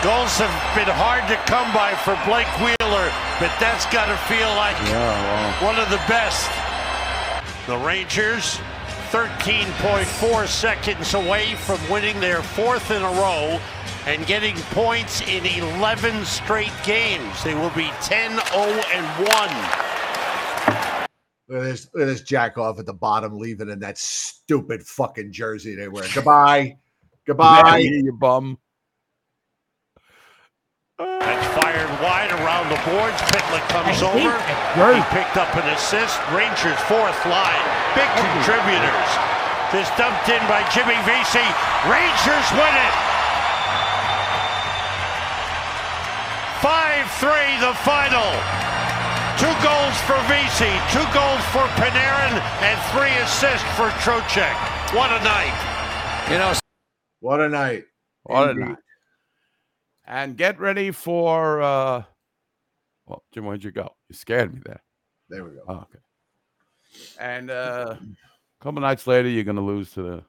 Goals have been hard to come by for Blake Wheeler, but that's got to feel like one of the best. The Rangers, 13.4 seconds away from winning their fourth in a row and getting points in 11 straight games. They will be 10 0 and 1. Look at this, look at this jack off at the bottom, leaving in that stupid fucking jersey they wear. Goodbye. Goodbye. you bum. That's fired wide around the boards. Pitlick comes over. that He picked up an assist. Rangers fourth line. Big contributors. This dumped in by Jimmy Vesey. Rangers win it. 5-3 the final. Two goals for Vesey, two goals for Panarin, and three assists for Trocheck. What a night. You know, What a night. What a night. And get ready for uh well, Jim, where'd you go? You scared me there. There we go. Oh, okay. And uh a couple nights later, you're gonna lose to the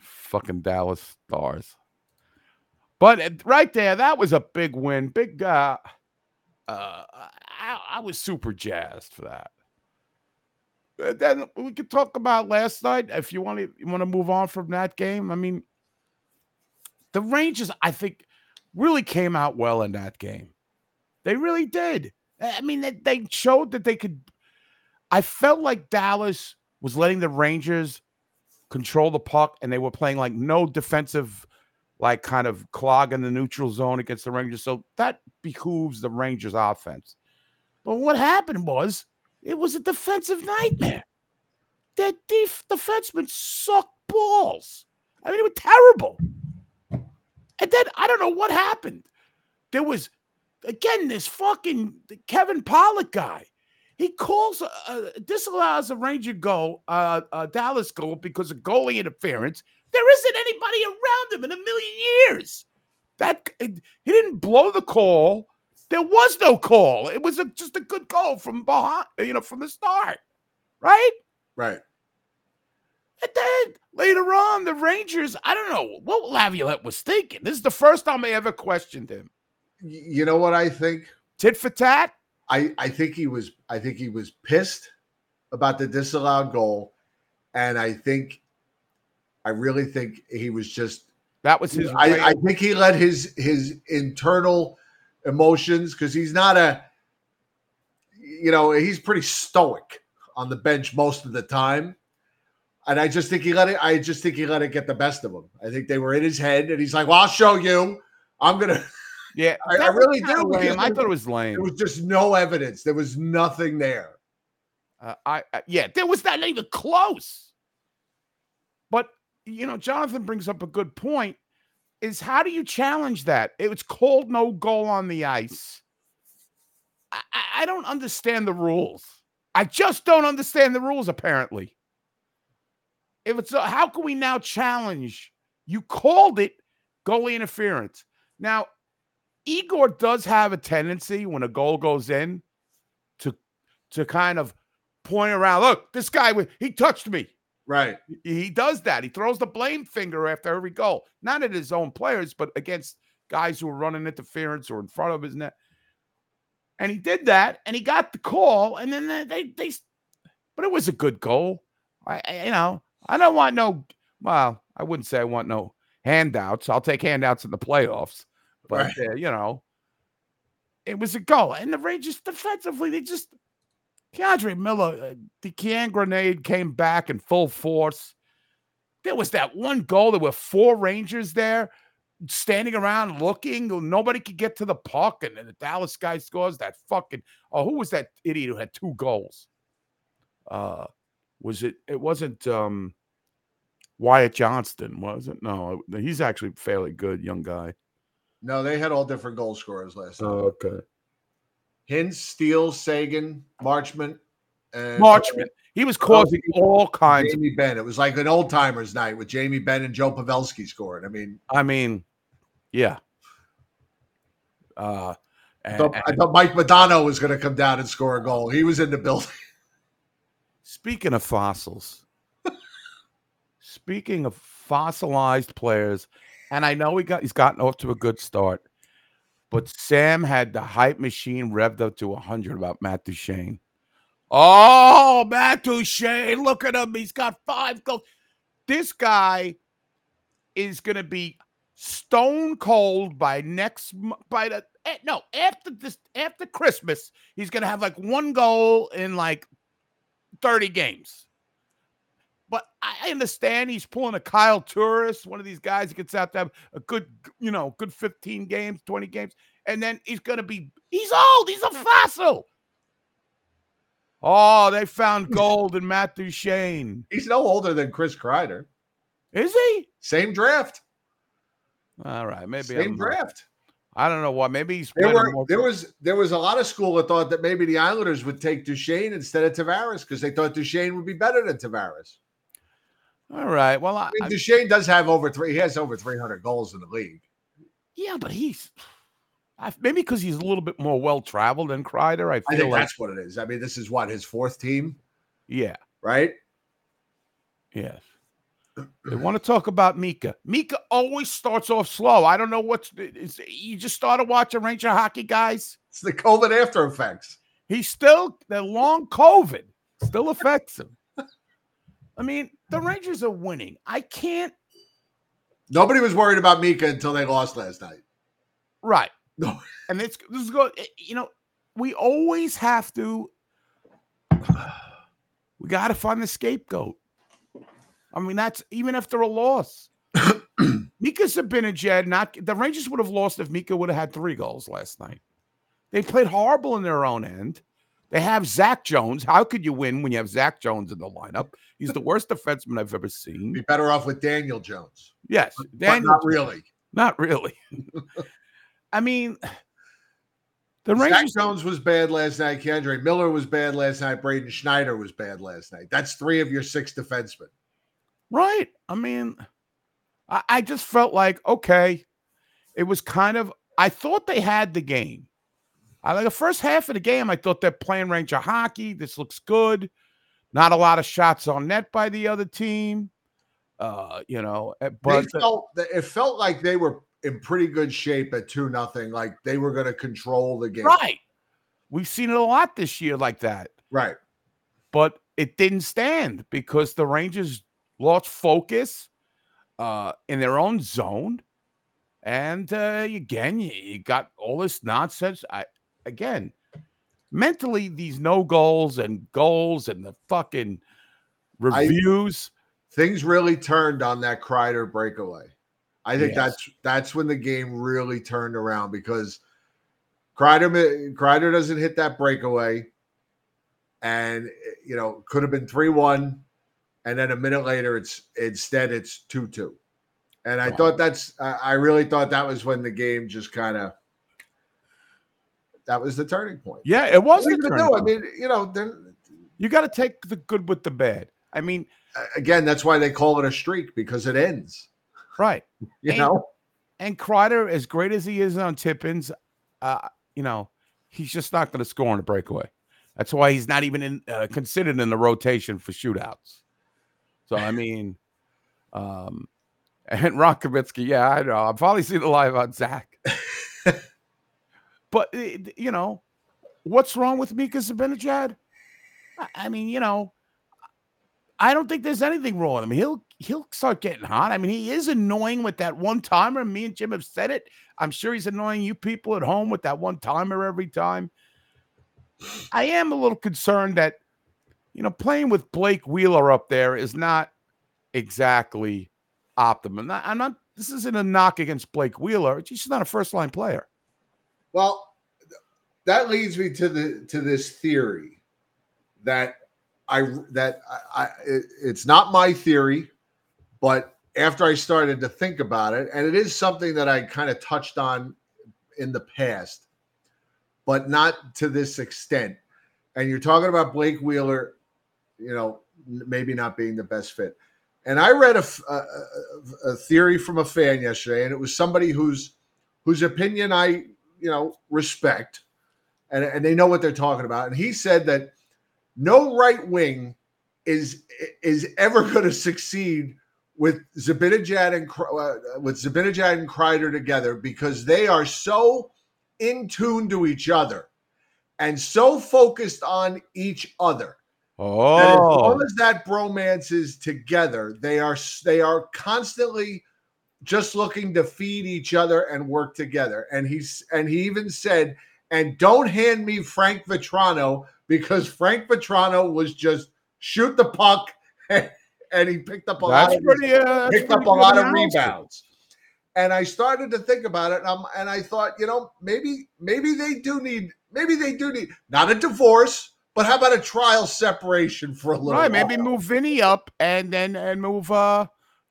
fucking Dallas Stars. But right there, that was a big win. Big uh uh I, I was super jazzed for that. Uh, Then we could talk about last night if you want to you want to move on from that game. I mean, the Rangers, I think, really came out well in that game. They really did. I mean, they, showed that they could. I felt like Dallas was letting the Rangers control the puck, and they were playing like no defensive, like kind of clog in the neutral zone against the Rangers. So that behooves the Rangers offense. But what happened was it was a defensive nightmare. Their def- defensemen sucked balls. I mean, it was terrible. And then I don't know what happened. There was again this fucking Kevin Pollock guy. He calls uh, uh, disallows a Ranger goal, uh, uh, Dallas goal because of goalie interference. There isn't anybody around him in a million years. That he didn't blow the call. There was no call. It was a, just a good goal from behind, you know, from the start, right? Right. And then later on, the Rangers, I don't know what Laviolette was thinking. This is the first time I ever questioned him. You know what I think? Tit for tat? I, I think he was I think he was pissed about the disallowed goal. And I think I really think he was just That was his. I, I think he let his his internal emotions because he's not a you know he's pretty stoic on the bench most of the time and i just think he let it i just think he let it get the best of him i think they were in his head and he's like well i'll show you i'm gonna yeah, I- I really do, lame. I thought it was lame. there was just no evidence there was nothing there Uh, I, I yeah, there was not even close. But you know, Jonathan brings up a good point. Is how do you challenge that? It was called no goal on the ice. I- I don't understand the rules. I just don't understand the rules. Apparently, if it's a, how can we now challenge? You called it goalie interference. Now, Igor does have a tendency when a goal goes in to to kind of point around. Look, this guy he touched me. Right. He does that. He throws the blame finger after every goal, not at his own players, but against guys who are running interference or in front of his net. And he did that, and he got the call, and then they they, they but it was a good goal. I you know I don't want no. Well, I wouldn't say I want no handouts. I'll take handouts in the playoffs, but Right. uh, you know, it was a goal, and the Rangers defensively they just K'Andre Miller, uh, the can grenade came back in full force. There was that one goal. There were four Rangers there standing around looking. Nobody could get to the puck, and then the Dallas guy scores that fucking. Oh, who was that idiot who had two goals? Uh, was it? It wasn't um, Wyatt Johnston, was it? No, he's actually fairly good, young guy. No, they had all different goal scorers last night. okay. Hintz, Steel, Seguin, Marchment, and Marchment. He was causing all kinds of. Jamie Benn. It was like an old timers night with Jamie Benn and Joe Pavelski scoring. I mean, I mean, yeah. Uh, I and- I thought Mike Modano was going to come down and score a goal. He was in the building. Speaking of fossils, speaking of fossilized players, and I know he got he's gotten off to a good start, but Sam had the hype machine revved up to 100 about Matt Duchene. Oh, Matt Duchene, look at him. He's got five goals. This guy is going to be stone cold by next by the eh, no after this after Christmas. He's going to have like one goal in like 30 games. But I understand he's pulling a Kyle Turris, one of these guys that gets out to have a good, you know, good 15 games, 20 games, and then he's going to be, he's old, he's a fossil. Oh, they found gold in Matt Duchene. He's no older than Chris Kreider. Is he? Same draft. All right, maybe Same know. draft. I don't know what. Maybe he's There were more- there was there was a lot of school that thought that maybe the Islanders would take Duchene instead of Tavares because they thought Duchene would be better than Tavares. All right. Well, I, I mean, Duchene does have over three. He has over three hundred goals in the league. yeah, but he's maybe because he's a little bit more well traveled than Kreider. I feel I think like that's what it is. I mean, this is what his fourth team, yeah, right? yes. They want to talk about Mika. Mika always starts off slow. I don't know what's you just started watching Ranger hockey, guys. It's the COVID after effects. He's still the long COVID still affects him. I mean, the Rangers are winning. I can't Nobody was worried about Mika until they lost last night. Right. No. And it's this is good. You know, we always have to. We got to find the scapegoat. I mean, that's even after a loss. Mika Zibanejad, not the Rangers would have lost if Mika would have had three goals last night. They played horrible in their own end. They have Zach Jones. How could you win when you have Zach Jones in the lineup? He's the worst defenseman I've ever seen. Be better off with Daniel Jones. Yes, But Daniel not really. Not really. I mean, the Zach Rangers. Jones was bad last night. K'Andre Miller was bad last night. Braden Schneider was bad last night. That's three of your six defensemen. Right. I mean, I, I just felt like, okay, it was kind of, I thought they had the game. I like the first half of the game, I thought they're playing Ranger hockey. This looks good. Not a lot of shots on net by the other team. Uh, you know, eh, but they felt it felt like they were in pretty good shape at two nothing. Like they were going to control the game. right. We've seen it a lot this year like that. Right. but it didn't stand because the Rangers lost focus uh, in their own zone. And uh, again, you, you got all this nonsense. I again, mentally, these no goals and goals and the fucking reviews. Things really turned on that Kreider breakaway. I think Yes. that's that's when the game really turned around because Kreider Kreider doesn't hit that breakaway, and you know could have been three one, and then a minute later it's instead it's two two, and I Wow. thought that's I really thought that was when the game just kind of that was the turning point. yeah, it was. You turning do? I mean, you know, then you got to take the good with the bad. I mean, again, that's why they call it a streak because it ends. right. You And- know, And Kreider, as great as he is on Tippins, uh, you know, he's just not going to score on a breakaway. That's why he's not even in, uh, considered in the rotation for shootouts. So I mean, um, and Ron Kavitsky, yeah, I know. I've probably seen the live on Zach. but uh, you know, what's wrong with Mika Zibanejad? I mean, you know, I don't think there's anything wrong with him. He'll he'll start getting hot. I mean, he is annoying with that one timer. Me and Jim have said it. I'm sure he's annoying you people at home with that one timer every time. I am a little concerned that you know playing with Blake Wheeler up there is not exactly optimum. I'm not. This isn't a knock against Blake Wheeler. He's not a first line player. Well, that leads me to the to this theory that I that I, I it- it's not my theory, but after I started to think about it, and it is something that I kind of touched on in the past, but not to this extent. And you're talking about Blake Wheeler, you know, maybe not being the best fit. And I read a theory from a fan yesterday, and it was somebody whose whose opinion I you know respect, and and they know what they're talking about. And he said that no right wing is is ever going to succeed with Zibanejad and uh, with Zibanejad and Kreider together because they are so in tune to each other and so focused on each other. Oh, that as long as that bromance is together, they are they are constantly just looking to feed each other and work together. And he's and he even said, and don't hand me Frank Vatrano because Frank Vatrano was just shoot the puck and, he picked up a lot That's of pretty, uh, picked up a lot of rebounds. And I started to think about it, and, I'm, and I thought, you know, maybe maybe they do need maybe they do need not a divorce, but how about a trial separation for a little right. while? Maybe move Vinny up and then and move uh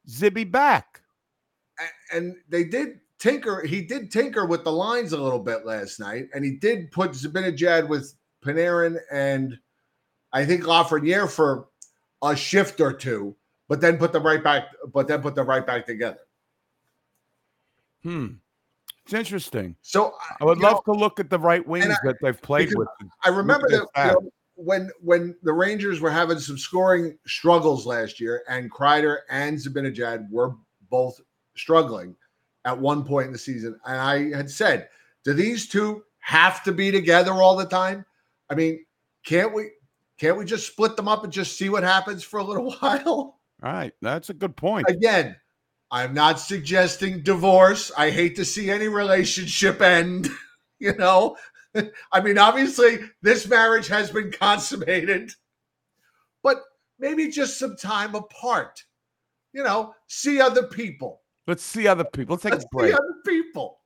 Zibby back. and they did tinker. He did tinker with the lines a little bit last night, and he did put Zibanejad with Panarin and I think Lafreniere for a shift or two, but then put them right back. But then put them right back together. Hmm. It's interesting. So I would love know, to look at the right wings I- that they've played with. I remember that you know, when when the Rangers were having some scoring struggles last year, and Kreider and Zibanejad were both struggling at one point in the season, and I had said, "Do these two have to be together all the time? I mean, can't we? Can't we just split them up and just see what happens for a little while?" All right, that's a good point. Again, I'm not suggesting divorce. I hate to see any relationship end. You know, I mean, obviously, this marriage has been consummated, but maybe just some time apart. You know, see other people. Let's see other people. Let's take Let's a break. see other people.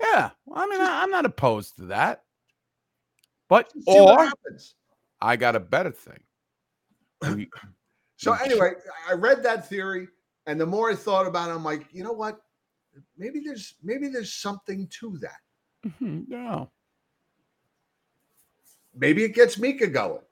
Yeah, I mean, I, I'm not opposed to that. But or. I got a better thing. So anyway, I read that theory, and the more I thought about it, I'm like, you know what? Maybe there's maybe there's something to that. Mhm, yeah. Maybe it gets Mika going.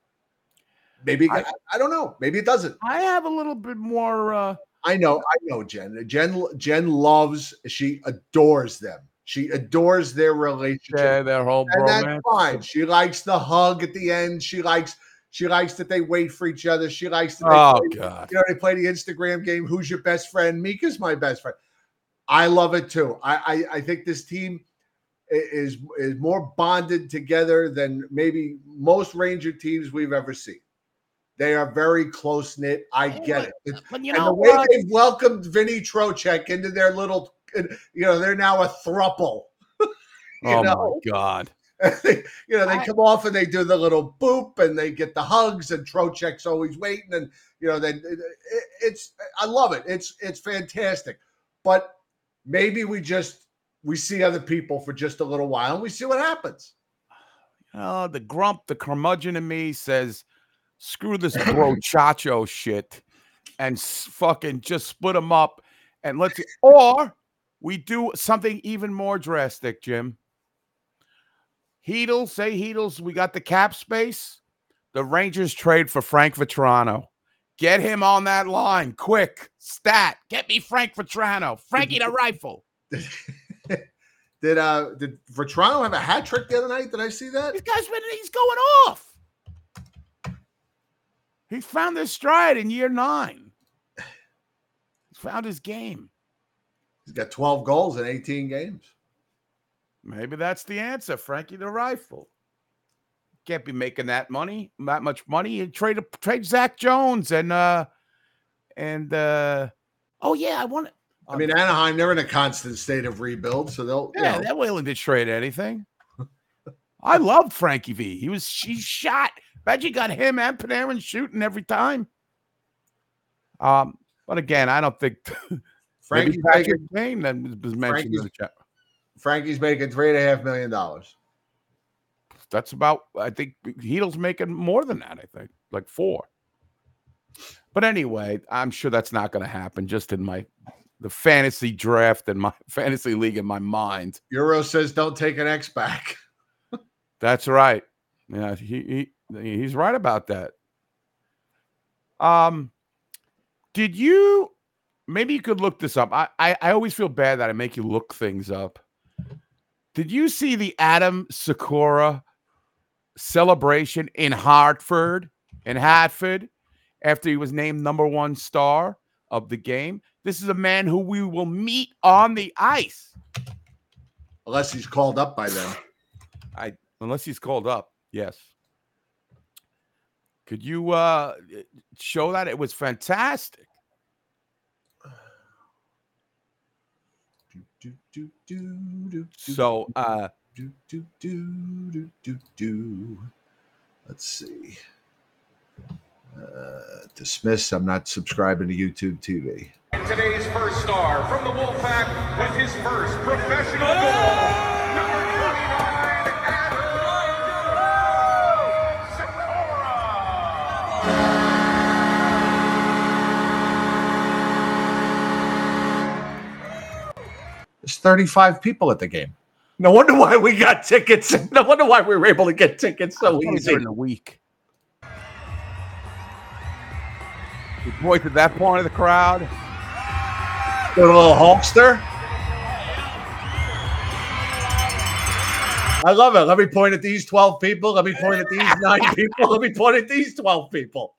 Maybe I, I don't know. Maybe it doesn't. I have a little bit more. uh I know, I know, Jen. Jen, Jen loves. She adores them. She adores their relationship. Yeah, their whole and that's fine. She likes the hug at the end. She likes. She likes that they wait for each other. She likes that. They Oh, play, God. You know, they play the Instagram game. Who's your best friend? Mika's my best friend. I love it too. I I, I think this team is is more bonded together than maybe most Ranger teams we've ever seen. They are very close knit. I get it. It's- But you and know the way what? they've welcomed Vinny Trocheck into their little, you know, they're now a thruple. you oh know? my god. you know, they come off and they do the little boop and they get the hugs and Trocheck's always waiting and you know, then it, it- it's I love it. It's it's fantastic. But maybe we just we see other people for just a little while and we see what happens. Oh, the grump, the curmudgeon in me says, screw this bro chacho shit and fucking just split them up and let's or we do something even more drastic, Jim. Heedle, say Heedles, we got the cap space. The Rangers trade for Frank Vatrano. Get him on that line quick. Stat. Get me Frank Vatrano. Frankie the rifle. Did uh did Vatrano have a hat trick the other night? Did I see that? This guy's been he's going off. He found his stride in year nine. He's found his game. He's got 12 goals in 18 games. Maybe that's the answer, Frankie the Rifle. Can't be making that money, that much money. You trade trade Zach Jones and uh and uh oh yeah, I want I mean, Anaheim, they're in a constant state of rebuild, so they'll you Yeah, know, they're willing to trade anything. I love Frankie V. He was she shot. Bet you got him and Panarin shooting every time. Um, but again, I don't think Frankie's Patrick making, Kane was mentioned in the chat. Frankie's making three and a half million dollars. That's about I think Heedle's making more than that, I think, like four. But anyway, I'm sure that's not gonna happen just in my the fantasy draft and my fantasy league in my mind. Euro says don't take an X back. That's right. Yeah, he, he he's right about that. Um, did you? Maybe you could look this up. I, I I always feel bad that I make you look things up. Did you see the Adam Sykora celebration in Hartford in Hartford after he was named number one star of the game? This is a man who we will meet on the ice. Unless he's called up by then. I unless he's called up. Yes. Could you uh show that it was fantastic? So uh do, do, do, do, do, do. Let's see. Uh, dismiss. I'm not subscribing to YouTube TV. And Today's first star from the Wolfpack with his first professional goal. Number 29, Adam There's 35 people at the game. No wonder why we got tickets. No wonder why we were able to get tickets so probably easy. during the week. We point to that point of the crowd. Get a little Hulkster. I love it. Let me point at these 12 people. Let me point at these nine people. Let me point at these 12 people.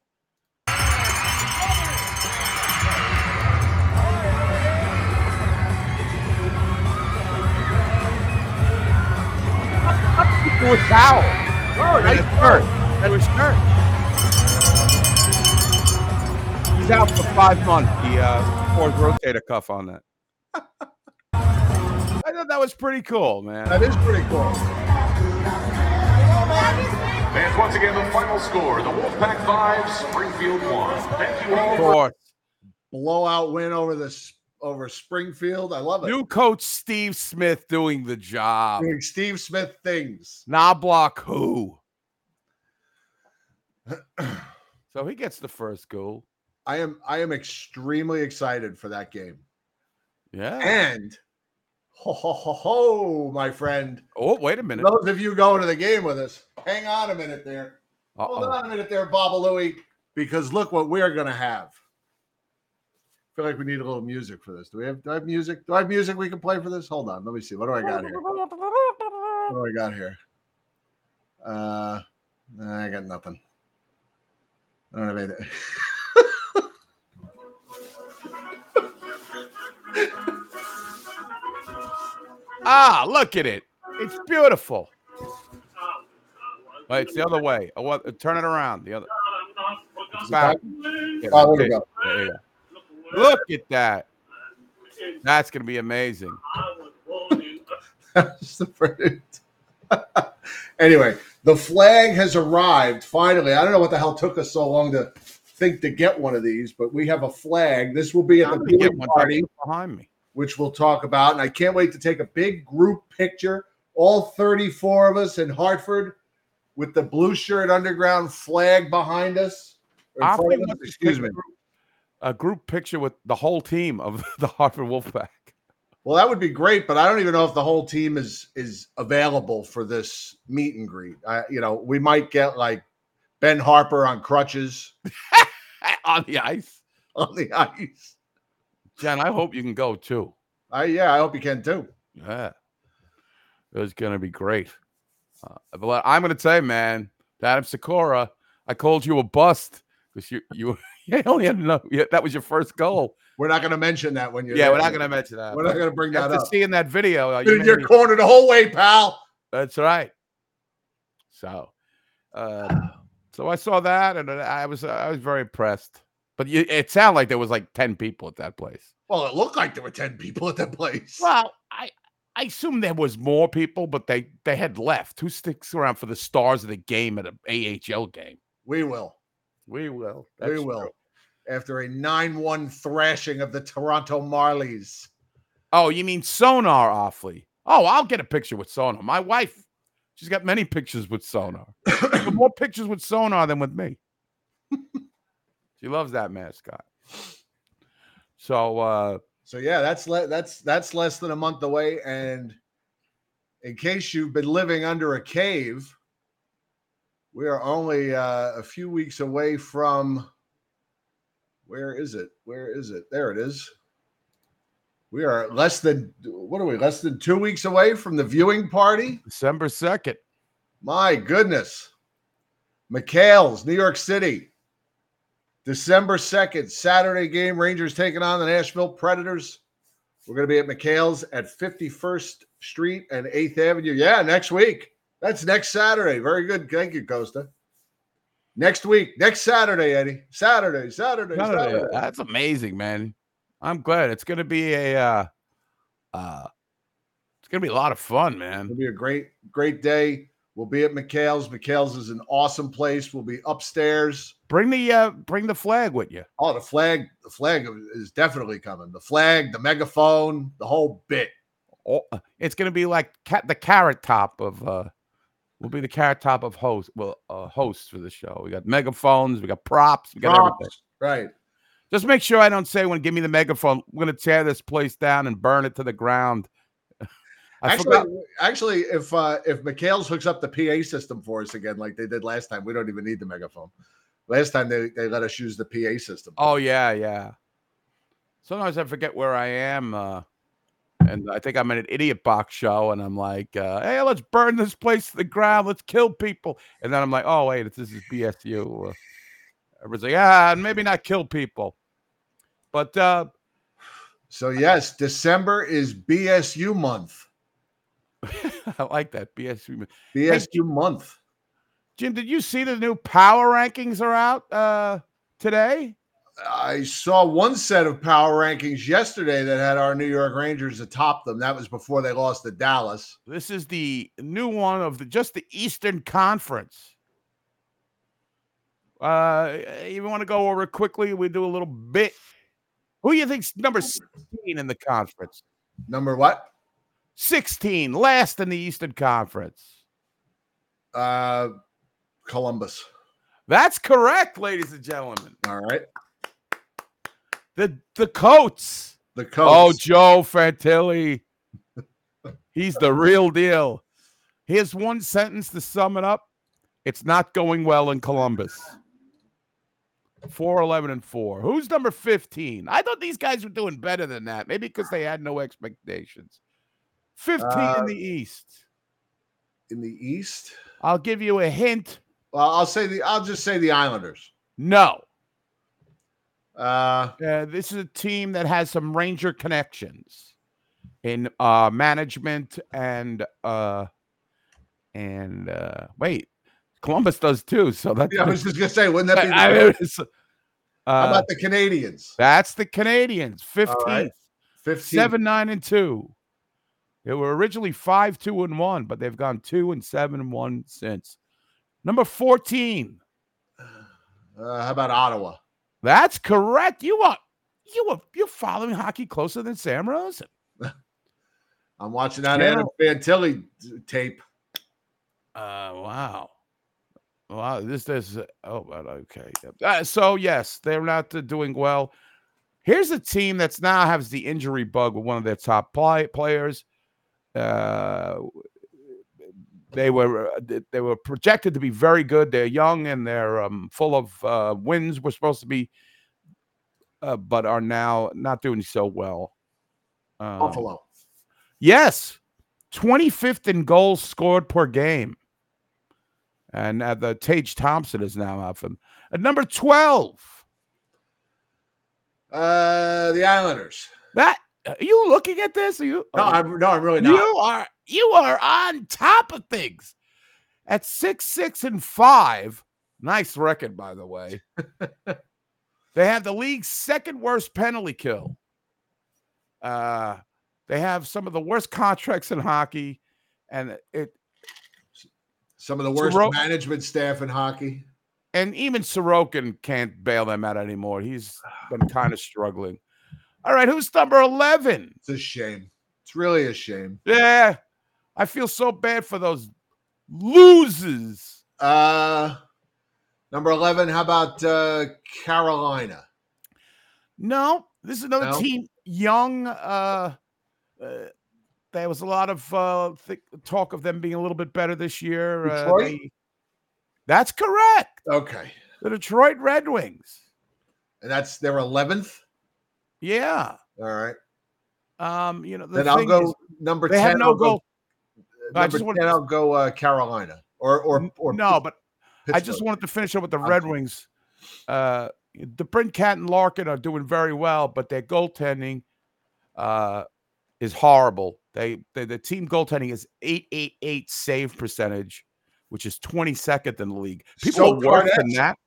To a towel. Oh, And a shirt. To a shirt. He's out for five months. He uh poured rotator cuff on that. I thought that was pretty cool, man. That is pretty cool. And once again, the final score the Wolfpack 5, Springfield 1. Thank you all Of for course. Blowout win over this over Springfield. I love it. New coach Steve Smith doing the job. Doing Steve Smith things. Knoblauch who? so he gets the first goal. I am I am extremely excited for that game. Yeah. And ho ho ho ho, my friend. Oh, wait a minute. Those of you going to the game with us, hang on a minute there. Hold Uh-oh. on a minute there, Baba Louie, because look what we're gonna have. I feel like we need a little music for this. Do we have, do I have music? Do I have music we can play for this? Hold on, let me see. What do I got here? What do I got here? Uh, I got nothing. I don't have anything. Ah, look at it. It's beautiful. Wait, it's the other way. Oh, turn it around. The other. Back. Yeah, Oh, there okay. go. There you go. Look at that. That's going to be amazing. That's the fruit. anyway, the flag has arrived finally. I don't know what the hell took us so long to think to get one of these, but we have a flag. This will be at I'm the viewing party, behind me. which we'll talk about. And I can't wait to take a big group picture, all 34 of us in Hartford, with the blue shirt underground flag behind us. I think us, excuse me. a group- A group picture with the whole team of the Hartford Wolfpack. Well, that would be great, but I don't even know if the whole team is is available for this meet and greet. I, you know, we might get like Ben Harpur on crutches on the ice. on the ice. Jen, I hope you can go too. I yeah, I hope you can too. Yeah. It was gonna be great. Uh, but I'm gonna tell you, man, Adam Sykora, I called you a bust because you you you only had enough. Yeah, that was your first goal. We're not going to mention that when you're. Yeah, there. we're not gonna mention that. We're not going to bring that up. seeing that video, uh, you Dude, you're me- cornered the whole way, pal. That's right. So, uh, so I saw that, and I was uh, I was very impressed. But you, it sounded like there was like ten people at that place. Well, it looked like there were ten people at that place. Well, I I assume there was more people, but they they had left. Who sticks around for the stars of the game at an AHL game? we will. We will. we will. true. After a nine-one thrashing of the Toronto Marlies. Oh, you mean Sonar awfully? Oh, I'll get a picture with Sonar. My wife, she's got many pictures with Sonar. More pictures with Sonar than with me. she loves that mascot. So uh So yeah, that's le- that's that's less than a month away. And in case you've been living under a cave, we are only uh, a few weeks away from. Where is it? Where is it? There it is. We are less than what are we? Less than two weeks away from the viewing party. December 2nd. My goodness. McHale's, New York City. December 2nd, Saturday game. Rangers taking on the Nashville Predators. We're going to be at McHale's at 51st Street and 8th Avenue. Yeah, next week. That's next Saturday. Very good. Thank you, Costa. Next week, next Saturday, Eddie. Saturday, Saturday, Saturday. Saturday. That's amazing, man. I'm glad. It's gonna be a uh uh it's gonna be a lot of fun, man. It'll be a great, great day. We'll be at McHale's. McHale's is an awesome place. We'll be upstairs. Bring the uh bring the flag with you. Oh, the flag, the flag is definitely coming. The flag, the megaphone, the whole bit. Oh, it's gonna be like cat the carrot top of uh will be the carrot top of host well uh hosts for the show. We got megaphones, we got props, we got everything. Props. Right. Just make sure I don't say when give me the megaphone, we're gonna tear this place down and burn it to the ground. I Actually, forgot actually, if uh if McHale's hooks up the PA system for us again, like they did last time, we don't even need the megaphone. Last time they, they let us use the PA system. Oh yeah, yeah. Sometimes I forget where I am, uh, and I think I'm in an idiot box show, and I'm like, uh, "Hey, let's burn this place to the ground. Let's kill people." And then I'm like, "Oh wait, this is BSU." Uh, everyone's like, "Ah, maybe not kill people," but uh, So yes, December is BSU month. I like that BSU. BSU month. Jim, did you see the new power rankings are out uh, today? I saw one set of power rankings yesterday that had our New York Rangers atop them. That was before they lost to Dallas. This is the new one of the just the Eastern Conference. Uh, you want to go over quickly? We do a little bit. Who do you think's number 16 in the conference? Number what? 16, last in the Eastern Conference. Uh Columbus. That's correct, ladies and gentlemen. All right. The the Coats. The Coats. Oh, Joe Fantilli. He's the real deal. Here's one sentence to sum it up. It's not going well in Columbus. 4 11 and 4. Who's number 15? I thought these guys were doing better than that. Maybe because they had no expectations. 15 Uh, in the East. in the East. I'll give you a hint. Well, I'll say the I'll just say the Islanders. No. Uh Uh, this is a team that has some Ranger connections in uh, management and uh, and uh, wait, Columbus does too. So that's yeah, I was just gonna say, wouldn't that be I mean, it's, how uh, about the Canadiens? that's the Canadiens, fifteenth, right. 15. seven nine and two. They were originally five two and one, but they've gone two and seven and one since. Number fourteen. Uh, how about Ottawa? That's correct. You are you are you're following hockey closer than Sam Rosen. I'm watching that Yeah. Adam Fantilli tape. Uh, wow. Wow, this is oh, but okay. Uh, so yes, they're not uh, doing well. Here's a team that's now has the injury bug with one of their top play, players. Uh, they were uh, they were projected to be very good. They're young and they're um, full of uh, wins. We're supposed to be, uh, but are now not doing so well. Um, Buffalo. Yes. 25th in goals scored per game. And uh, the Tage Thompson is now out for them. At number 12, Uh, the Islanders. that are you looking at this? Are you No, I'm no, I'm really not. you are you are on top of things. At six, six, and five. Nice record, by the way. they have the league's second worst penalty kill. Uh they have some of the worst contracts in hockey, and it Some of the worst Soro- management staff in hockey. and even Sorokin can't bail them out anymore. He's been kind of struggling. All right, who's number 11? It's a shame. It's really a shame. Yeah, I feel so bad for those losers. Uh, number eleven. How about uh, Carolina? No, this is another No? team, young. Uh, uh, there was a lot of uh, th- talk of them being a little bit better this year. Uh, they- that's correct. Okay, The Detroit Red Wings. and that's their eleventh. Yeah. All right. Um, you know, the Then I'll go is, number they ten. have no I'll go- goal. I Number just want- ten. I'll go uh, Carolina or or or no, but I just wanted to finish up with the I'm Red sorry. Wings. Uh, DeBrincat and Larkin are doing very well, but their goaltending uh, is horrible. They, they the team goaltending is eight eight eight save percentage, which is twenty second in the league. People So are worse than that.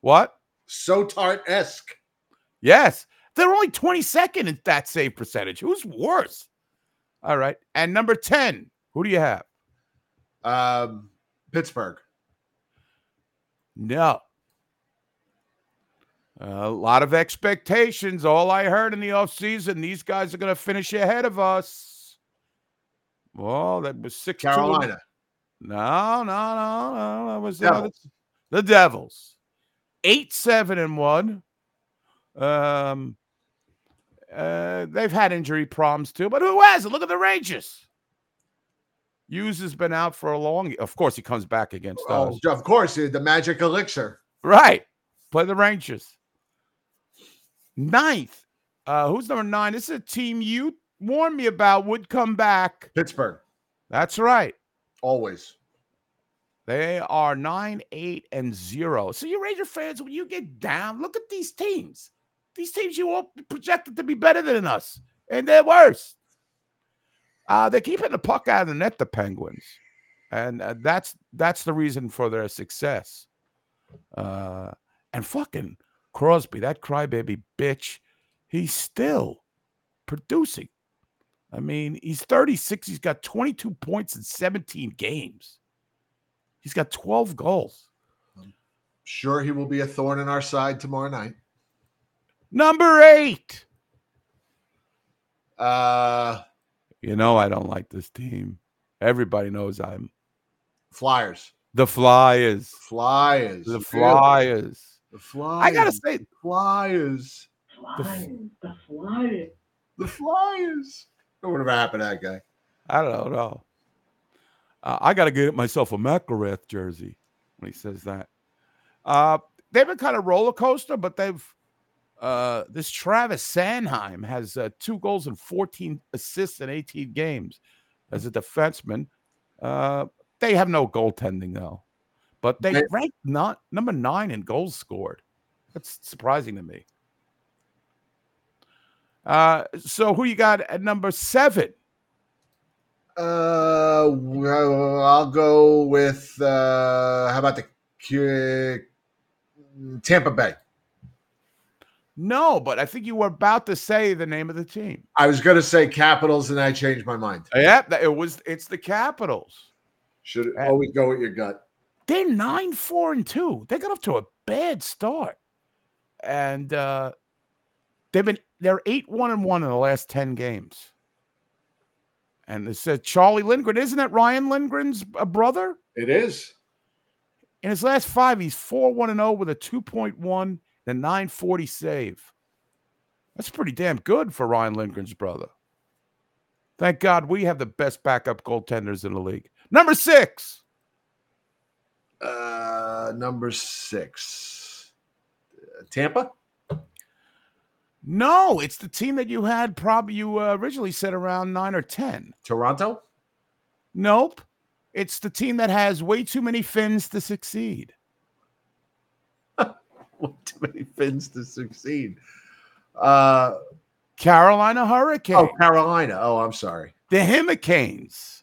What? Sotart esque. Yes, they're only twenty second in that save percentage. Who's worse? All right, and number ten. Who do you have? Um, Pittsburgh. No. A lot of expectations. All I heard in the offseason, these guys are going to finish ahead of us. Well, that was six. two Carolina. No, no, no, no. That was Devils. the Devils. Eight, seven, and one. Um, uh, they've had injury problems too, but who hasn't? Look at the Rangers. Hughes has been out for a long. Of course, he comes back against us. Oh, of course, the magic elixir. Right. Play the Rangers. Ninth. Uh, who's number nine? This is a team you warned me about would come back. Pittsburgh. That's right. Always. They are nine, eight, and zero. So you Ranger fans, when you get down, look at these teams. These teams you all projected to be better than us, and they're worse. Uh, they keep hitting the puck out of the net, the Penguins, and uh, that's that's the reason for their success. Uh, and fucking Crosby, that crybaby bitch, he's still producing. I mean, he's 36. He's got 22 points in 17 games. He's got 12 goals. Sure, he will be a thorn in our side tomorrow night. Number eight. Uh, You know, I don't like this team. Everybody knows I'm Flyers. the Flyers. Flyers. The Flyers. The Flyers. I gotta say, the Flyers. the, F- The Flyers. Whatever happened to that guy? I don't know. Uh, I got to get myself a McElrath jersey when he says that. Uh, they've been kind of roller coaster, but they've. Uh, this Travis Sanheim has uh, two goals and 14 assists in 18 games as a defenseman. Uh, they have no goaltending though, but they They- rank not number nine in goals scored. That's surprising to me. Uh, so who you got at number seven? Uh, well, I'll go with uh, how about the Q- Tampa Bay? No, but I think you were about to say the name of the team. I was going to say Capitals, and I changed my mind. Yeah, it was. It's the Capitals. Should Uh, always go with your gut. They're nine, four, and two. They got off to a bad start, and uh, they've been they're eight, one, and one in the last ten games. And it said Charlie Lindgren. Isn't that Ryan Lindgren's brother? It is. In his last five, he's four, one, and zero with a two point one and a nine forty save. That's pretty damn good for Ryan Lindgren's brother. Thank God we have the best backup goaltenders in the league. Number six. Uh, number six, Uh, Tampa. No, it's the team that you had probably you uh, originally said around nine or ten. Toronto. Nope. It's the team that has way too many fins to succeed. Way too many fins to succeed. Uh, Carolina Hurricane. oh, Carolina. Oh, I'm sorry. The Hurricanes.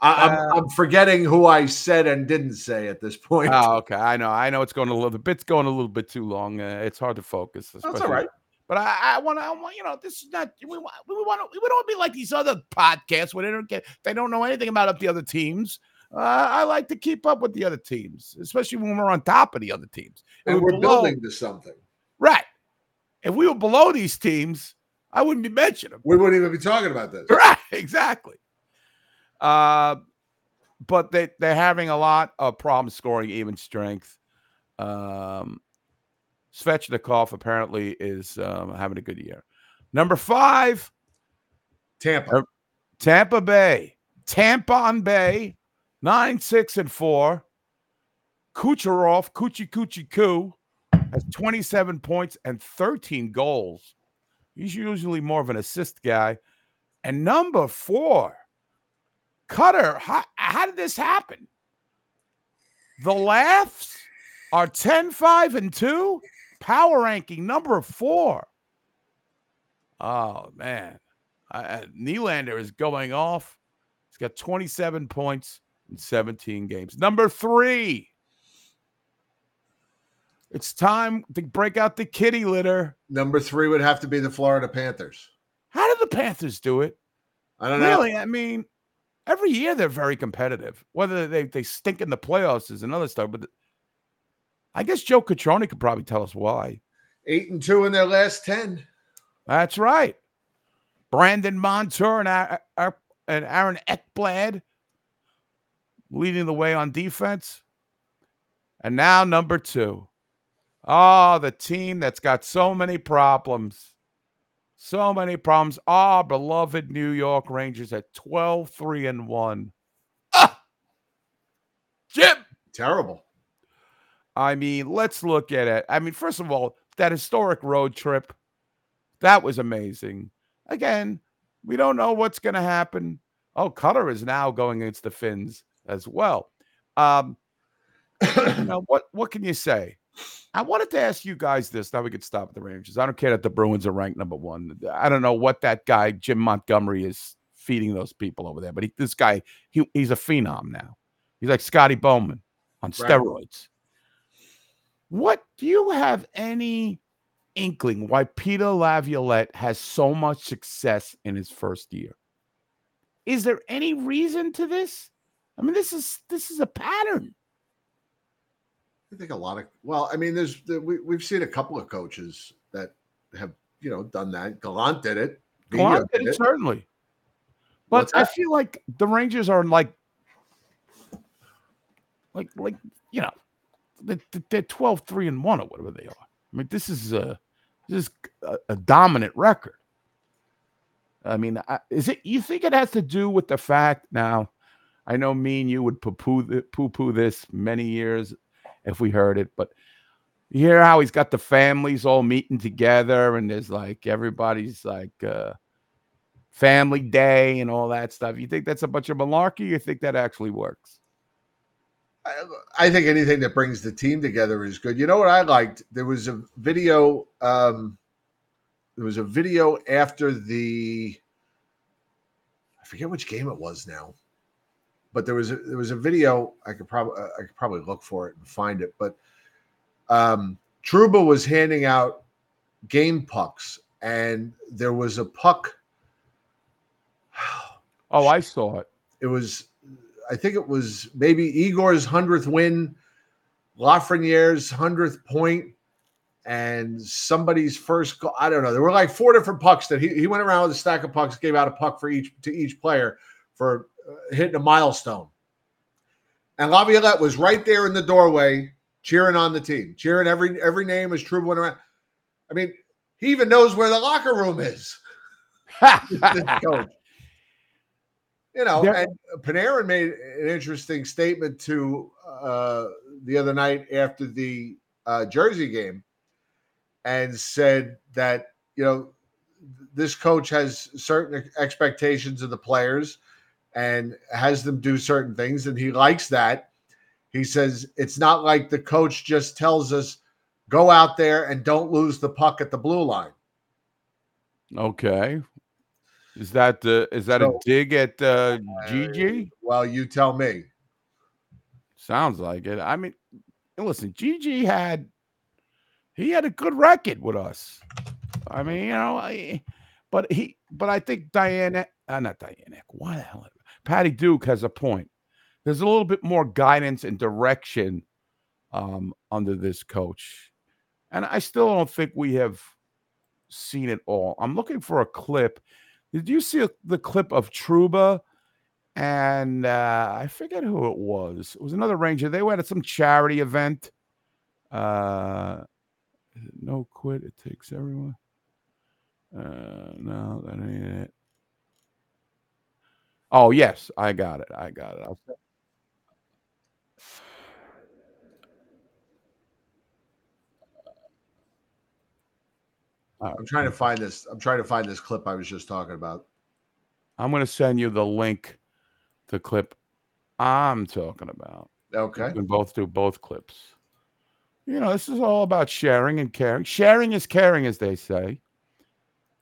I, Uh, I'm, I'm forgetting who I said and didn't say at this point. Oh, okay. I know. I know it's going a little. The bit's going a little bit too long. Uh, it's hard to focus. That's all right. But I, I want to. I want you know. This is not. We want. We want. to. We don't wanna be like these other podcasts where they don't get. They don't know anything about up the other teams. Uh, I like to keep up with the other teams, especially when we're on top of the other teams. If and we're we're below- building to something. right. If we were below these teams, I wouldn't be mentioning them. We wouldn't even be talking about this. Right, exactly. Uh, but they they're having a lot of problems scoring even strength. Um, Svechnikov apparently is um, having a good year. Number five, Tampa. Tampa Bay. Tampa on Bay, nine, six, and four. Kucherov, Coochie Coochie Coo, has 27 points and 13 goals. He's usually more of an assist guy. And number four, Cutter. How, how did this happen? The laughs are 10, 5, and 2. Power ranking number four. Oh, man. Uh, Nylander is going off. He's got 27 points in 17 games. Number three. It's time to break out the kitty litter. Number three would have to be the Florida Panthers. How did the Panthers do it? I don't know. Really? I mean, every year they're very competitive. Whether they, they stink in the playoffs is another story. But I guess Joe Catroni could probably tell us why. Eight and two in their last ten. That's right. Brandon Montour and, and Aaron Ekblad leading the way on defense. And now number two. Oh, the team that's got so many problems. So many problems. Our beloved New York Rangers at 12, 3, and 1. Ah! Jim! Terrible. I mean, let's look at it. I mean, first of all, that historic road trip, that was amazing. Again, we don't know what's going to happen. Oh, Cutter is now going against the Finns as well. Um, you know, what what can you say? I wanted to ask you guys this. Now we could stop at the Rangers. I don't care that the Bruins are ranked number one. I don't know what that guy Jim Montgomery is feeding those people over there, but he, this guy he, he's a phenom now. He's like Scotty Bowman on Right. steroids. What do you have any inkling why Peter Laviolette has so much success in his first year? Is there any reason to this? I mean, this is this is a pattern. I think a lot of well, I mean, there's we we've seen a couple of coaches that have you know done that. Gallant did it. Gallant did it, certainly. But I feel like the Rangers are like, like, like you know, they- they're 12, 3 and 1 or whatever they are. I mean, this is a this is a, a dominant record. I mean, is it? You think it has to do with the fact now? I know me and you would th- poo-poo this many years if we heard it, but you hear how he's got the families all meeting together, and there's like everybody's like uh, family day and all that stuff. You think that's a bunch of malarkey? You think that actually works? I, I think anything that brings the team together is good. You know what I liked? There was a video. Um, there was a video after the. I forget which game it was now, but there was a, there was a video. I could probably I could probably look for it and find it. But um, Trouba was handing out game pucks, and there was a puck. Oh, I saw it. It was, I think it was maybe Igor's hundredth win, Lafreniere's hundredth point, and somebody's first goal. I don't know. There were like four different pucks that he, he went around with a stack of pucks, gave out a puck for each to each player for uh, hitting a milestone. And Laviolette was right there in the doorway, cheering on the team, cheering every every name as Trouba went around. I mean, he even knows where the locker room is. You know, There- and Panarin made an interesting statement to uh, the other night after the uh, Jersey game, and said that you know this coach has certain expectations of the players, and has them do certain things, and he likes that. He says it's not like the coach just tells us go out there and don't lose the puck at the blue line. Okay. Is that the is that So- a dig at uh, GG? Well, you tell me. Sounds like it. I mean, listen, GG had he had a good record with us. I mean, you know, I, but he, but I think Diana, uh, not Diana, why the hell? Patty Duke has a point. There's a little bit more guidance and direction um, under this coach, and I still don't think we have seen it all. I'm looking for a clip. Did you see a, the clip of Trouba? And uh, I forget who it was. It was another Ranger. They went at some charity event. Uh, no quit. It takes everyone. Uh, no, that ain't it. Oh yes, I got it. I got it. I'll say- I'm trying to find this. I'm trying to find this clip I was just talking about. I'm going to send you the link to clip I'm talking about. Okay. We can both do both clips. You know, this is all about sharing and caring. Sharing is caring, as they say.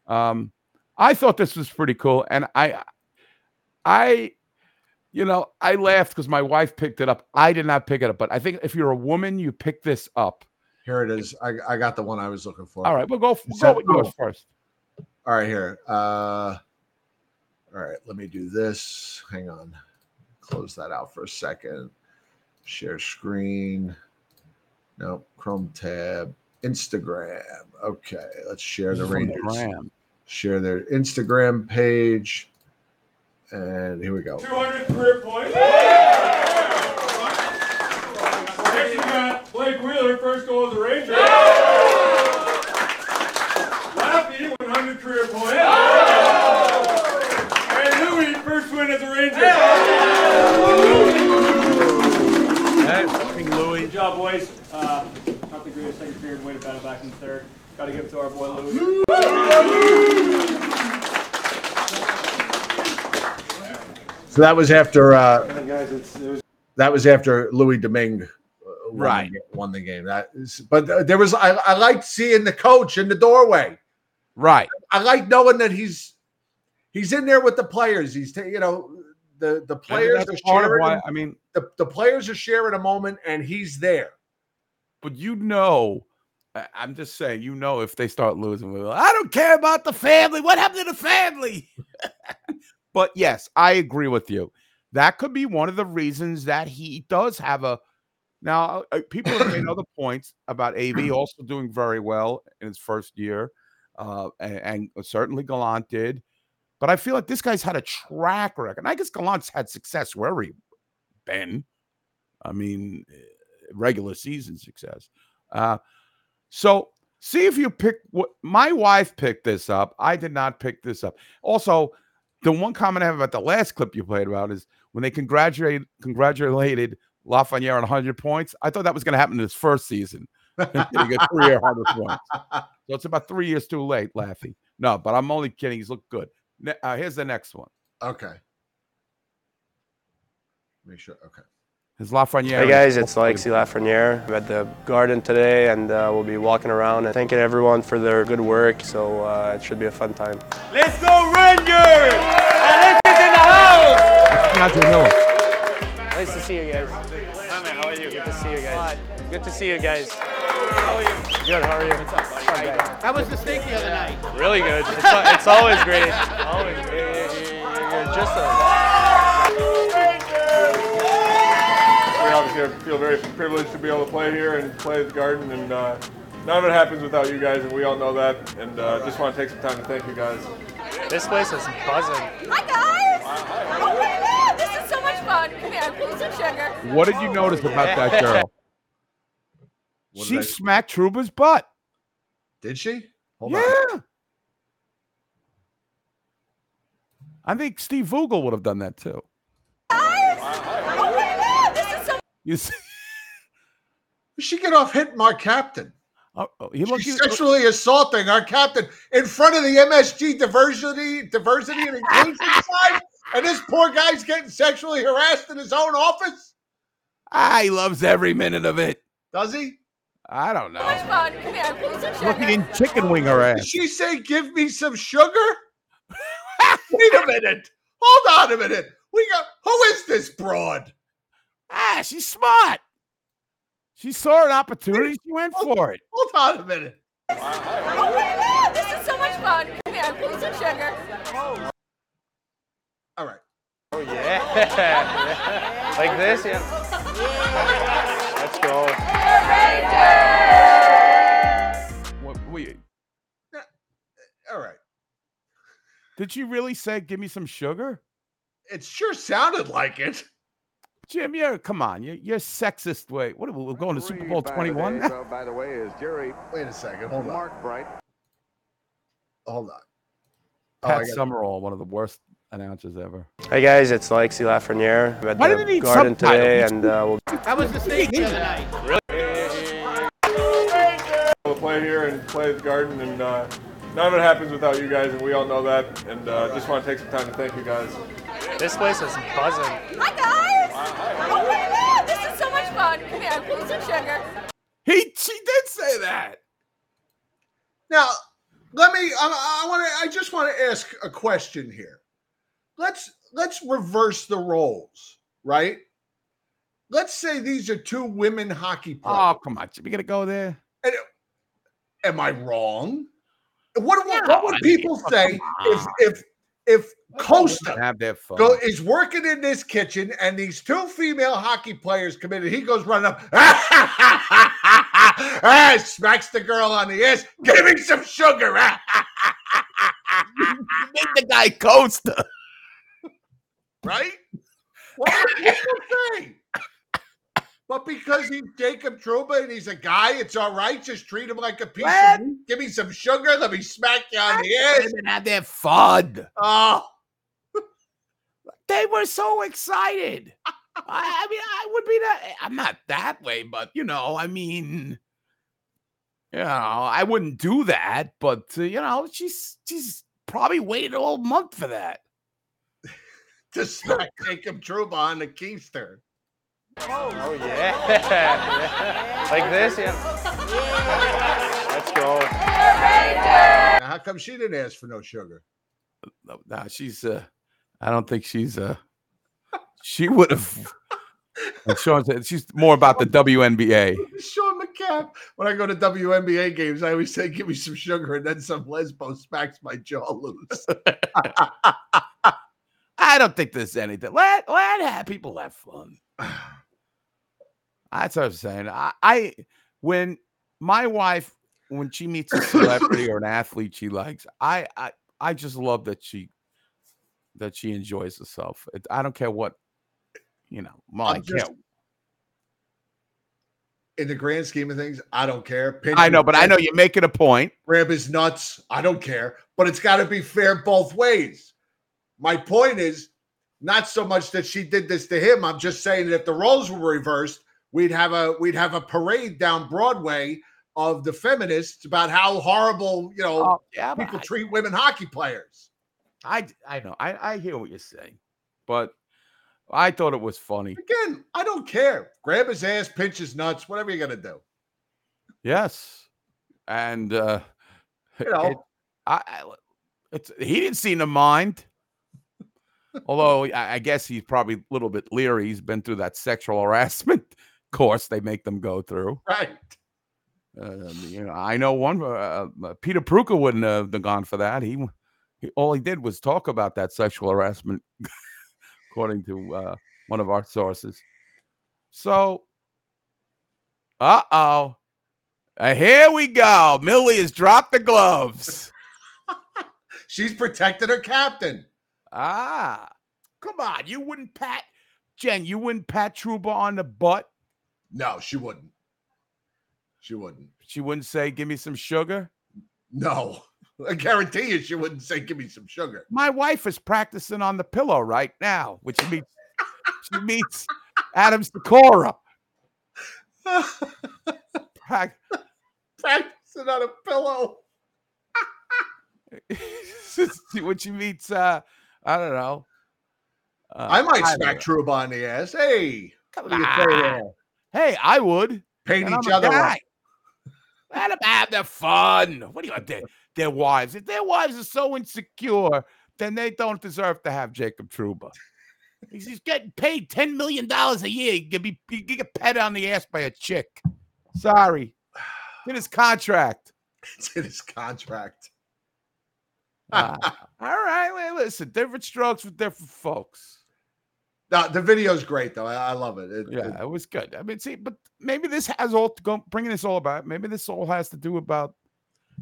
Um, I thought this was pretty cool, and I, I, you know, I laughed because my wife picked it up. I did not pick it up, but I think if you're a woman, you pick this up. Here it is. I, I got the one I was looking for. All right, we'll go. We'll go with yours first. All right, here. Uh, all right, let me do this. Hang on. Close that out for a second. Share screen. Nope. Chrome tab. Instagram. Okay, let's share the Instagram. Rangers. Share their Instagram page. And here we go. 200 career points. Next we got Blake Wheeler, first goal of the Rangers. Lappy, 100 career points. And Louis, first win as a Ranger. Louis. Good job, boys. Uh, not the greatest second period, way to battle back in the third. Got to give it to our boy Louis. So that was after uh, guys, it's, it was that was after Louis Domingue uh, won the Right. ga- won the game. That is, but uh, there was I, I liked seeing the coach in the doorway. Right. I like knowing that he's he's in there with the players. He's ta- you know the the players that's are part of sharing. why- I mean, the, the players are sharing a moment, and he's there. But you know, I- I'm just saying, you know, if they start losing, we're like, I don't care about the family. What happened to the family? But yes, I agree with you. That could be one of the reasons that he does have a. Now, uh, people have made other points about AV also doing very well in his first year, uh, and, and certainly Gallant did. But I feel like this guy's had a track record. And I guess Gallant's had success wherever he been. I mean, eh, regular season success. Uh, so see if you pick what my wife picked this up. I did not pick this up. Also, the one comment I have about the last clip you played about is when they congratulated congratulated Lafreniere on 100 points. I thought that was going to happen in his first season. got three or 100 points. So it's about three years too late, Laffy. No, but I'm only kidding. He's looked good. Uh, here's the next one. Okay. Make sure. Okay. His Lafreniere. Hey guys, it's Alexi Lafreniere. I'm at the garden today and uh, we'll be walking around and thanking everyone for their good work. So uh, it should be a fun time. Let's go Rangers! Alexis in the house! Not to Miller. Nice to see you guys. Hi man, how are you? Good to see you guys. Good to see you guys. How are you? Good, how are you? What's up? How was the steak the other night? Really good. It's, it's always great. Always. You're just a. We obviously feel very privileged to be able to play here and play at the Garden, and uh, none of it happens without you guys, and we all know that. And uh, just want to take some time to thank you guys. This place is buzzing. Hi guys! Oh my god, this is so much fun. Come here, give me some sugar. What did you notice about that girl? What she I- smacked Trouba's butt. Did she? Hold yeah. on. I think Steve Vogel would have done that too. Oh my god, this is so You see, She get off hitting our captain. oh, oh, he looked. She's sexually assaulting our captain in front of the MSG diversity, diversity and inclusion side. And this poor guy's getting sexually harassed in his own office? Ah, he loves every minute of it. Does he? I don't So much know. fun. Come here, please some sugar. Looking in chicken wing her Did ass. she say, give me some sugar? Wait a minute. Hold on a minute. We got who is this broad? Ah, she's smart. She saw an opportunity. She went for it. Hold on a minute. Oh my god, this is so much fun. Come here, please some sugar. All right. Oh yeah. like this, yeah. Let's go. What, wait, All right. did she really say, "Give me some sugar"? It sure sounded like it. Jim, you're come on, you're, you're sexist. Wait, what are we we're going to Super Bowl twenty one? So by the way, is Jerry Wait a second. Hold on. Mark Bright. Hold on. Oh, Pat Summerall, one of the worst announcers ever. Hey guys, it's Lexi Lafreniere. I'm at Why the did he need garden today, subtitles? and uh, we'll How was the steak the other night? We'll play here and play at the Garden, and uh, none of it happens without you guys, and we all know that. And uh, just want to take some time to thank you guys. This place is buzzing. Hi much fun. Come here, please some sugar. He, she did say that. Now, let me. I, I want to. I just want to ask a question here. Let's let's reverse the roles, right? Let's say these are two women hockey oh, players. Oh, come on, Jim, you gonna go there? And, am I wrong? What, what, No, what would I people come say if if if Costa Have their fun. go, is working in this kitchen and these two female hockey players come in and he goes running up, ah, smacks the girl on the ass, give me some sugar. Make the guy Costa. right? What would people say? But because he's Jacob Trouba and he's a guy, it's all right. Just treat him like a piece What? of meat. Give me some sugar. Let me smack you on the ass. Women have their fun. Oh, They were so excited. I, I mean, I would be that. I'm not that way, but you know, I mean, you know, I wouldn't do that. But uh, you know, she's she's probably waited a whole month for that. to smack Jacob Trouba on the keister. Oh yeah. like this, yeah. Let's go. Now, how come she didn't ask for no sugar? No, nah, she's. uh I don't think she's. uh She would have. Sean said she's more about the WNBA. Sean McCapp. When I go to WNBA games, I always say, "Give me some sugar," and then some lesbo smacks my jaw loose. I don't think there's anything. Let let have people have fun. That's what I'm saying. I, I when my wife when she meets a celebrity or an athlete she likes, I I I just love that she that she enjoys herself. I don't care what you know. I'm just-. In the grand scheme of things, I don't care. I know, but I know you're making a point. grab his nuts. I don't care. But it's got to be fair both ways. My point is not so much that she did this to him. I'm just saying that if the roles were reversed, we'd have a we'd have a parade down Broadway of the feminists about how horrible you know Oh, yeah, people I- treat women hockey players. I I know. I I hear what you're saying, but I thought it was funny. Again, I don't care. Grab his ass, pinch his nuts, whatever you're gonna do. Yes, and uh, You know. it- I, I it's he didn't seem to mind. Although I, I guess he's probably a little bit leery. He's been through that sexual harassment course they make them go through. Right. Uh, you know, I know one. Uh, uh, Peter Pruka wouldn't have gone for that. He, he all he did was talk about that sexual harassment, according to uh, one of our sources. So, uh oh, here we go. Millie has dropped the gloves. She's protected her captain. Ah, come on. You wouldn't pat Jen. You wouldn't pat Truba on the butt. No, she wouldn't. She wouldn't. She wouldn't say, "Give me some sugar." No. I guarantee you she wouldn't say give me some sugar. My wife is practicing on the pillow right now, which means she meets Adam Sykora. Prac- Practicing on a pillow. when she meets, uh, I don't know, Uh, I might don't smack know. Trouba on the ass. Hey, Come what do you say on. Hey, I would. Paint each other up. Let them have their fun. What do you want? Their, their wives. If their wives are so insecure, then they don't deserve to have Jacob Trouba. He's, getting paid $10 million a year. He can be he get pet on the ass by a chick. Sorry. In his contract. It's in his contract. Uh, all right. Well, listen, different strokes for different folks. No, the video's great though. I, I love it. It- Yeah, it- it was good. I mean, see, but maybe this has all to go bringing this all about. Maybe this all has to do about.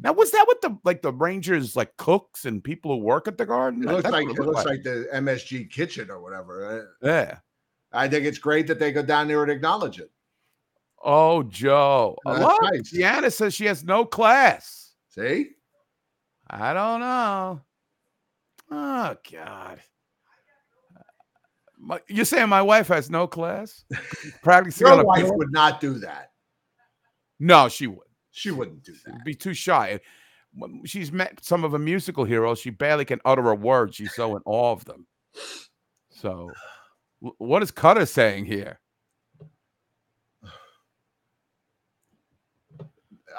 Now, was that what the like the Rangers like cooks and people who work at the garden? it looks That's like it looks like the MSG kitchen or whatever. Uh, yeah. I think it's great that they go down there and acknowledge it. Oh, Joe. That's Look, nice. Deanna says she has no class. See, I don't know. Oh God. My, you're saying my wife has no class? Practicing on your a wife piece- would not do that. No, she would. She wouldn't do that. Be too shy. She's met some of the musical heroes. She barely can utter a word. She's so in awe of them. So, what is Cutter saying here?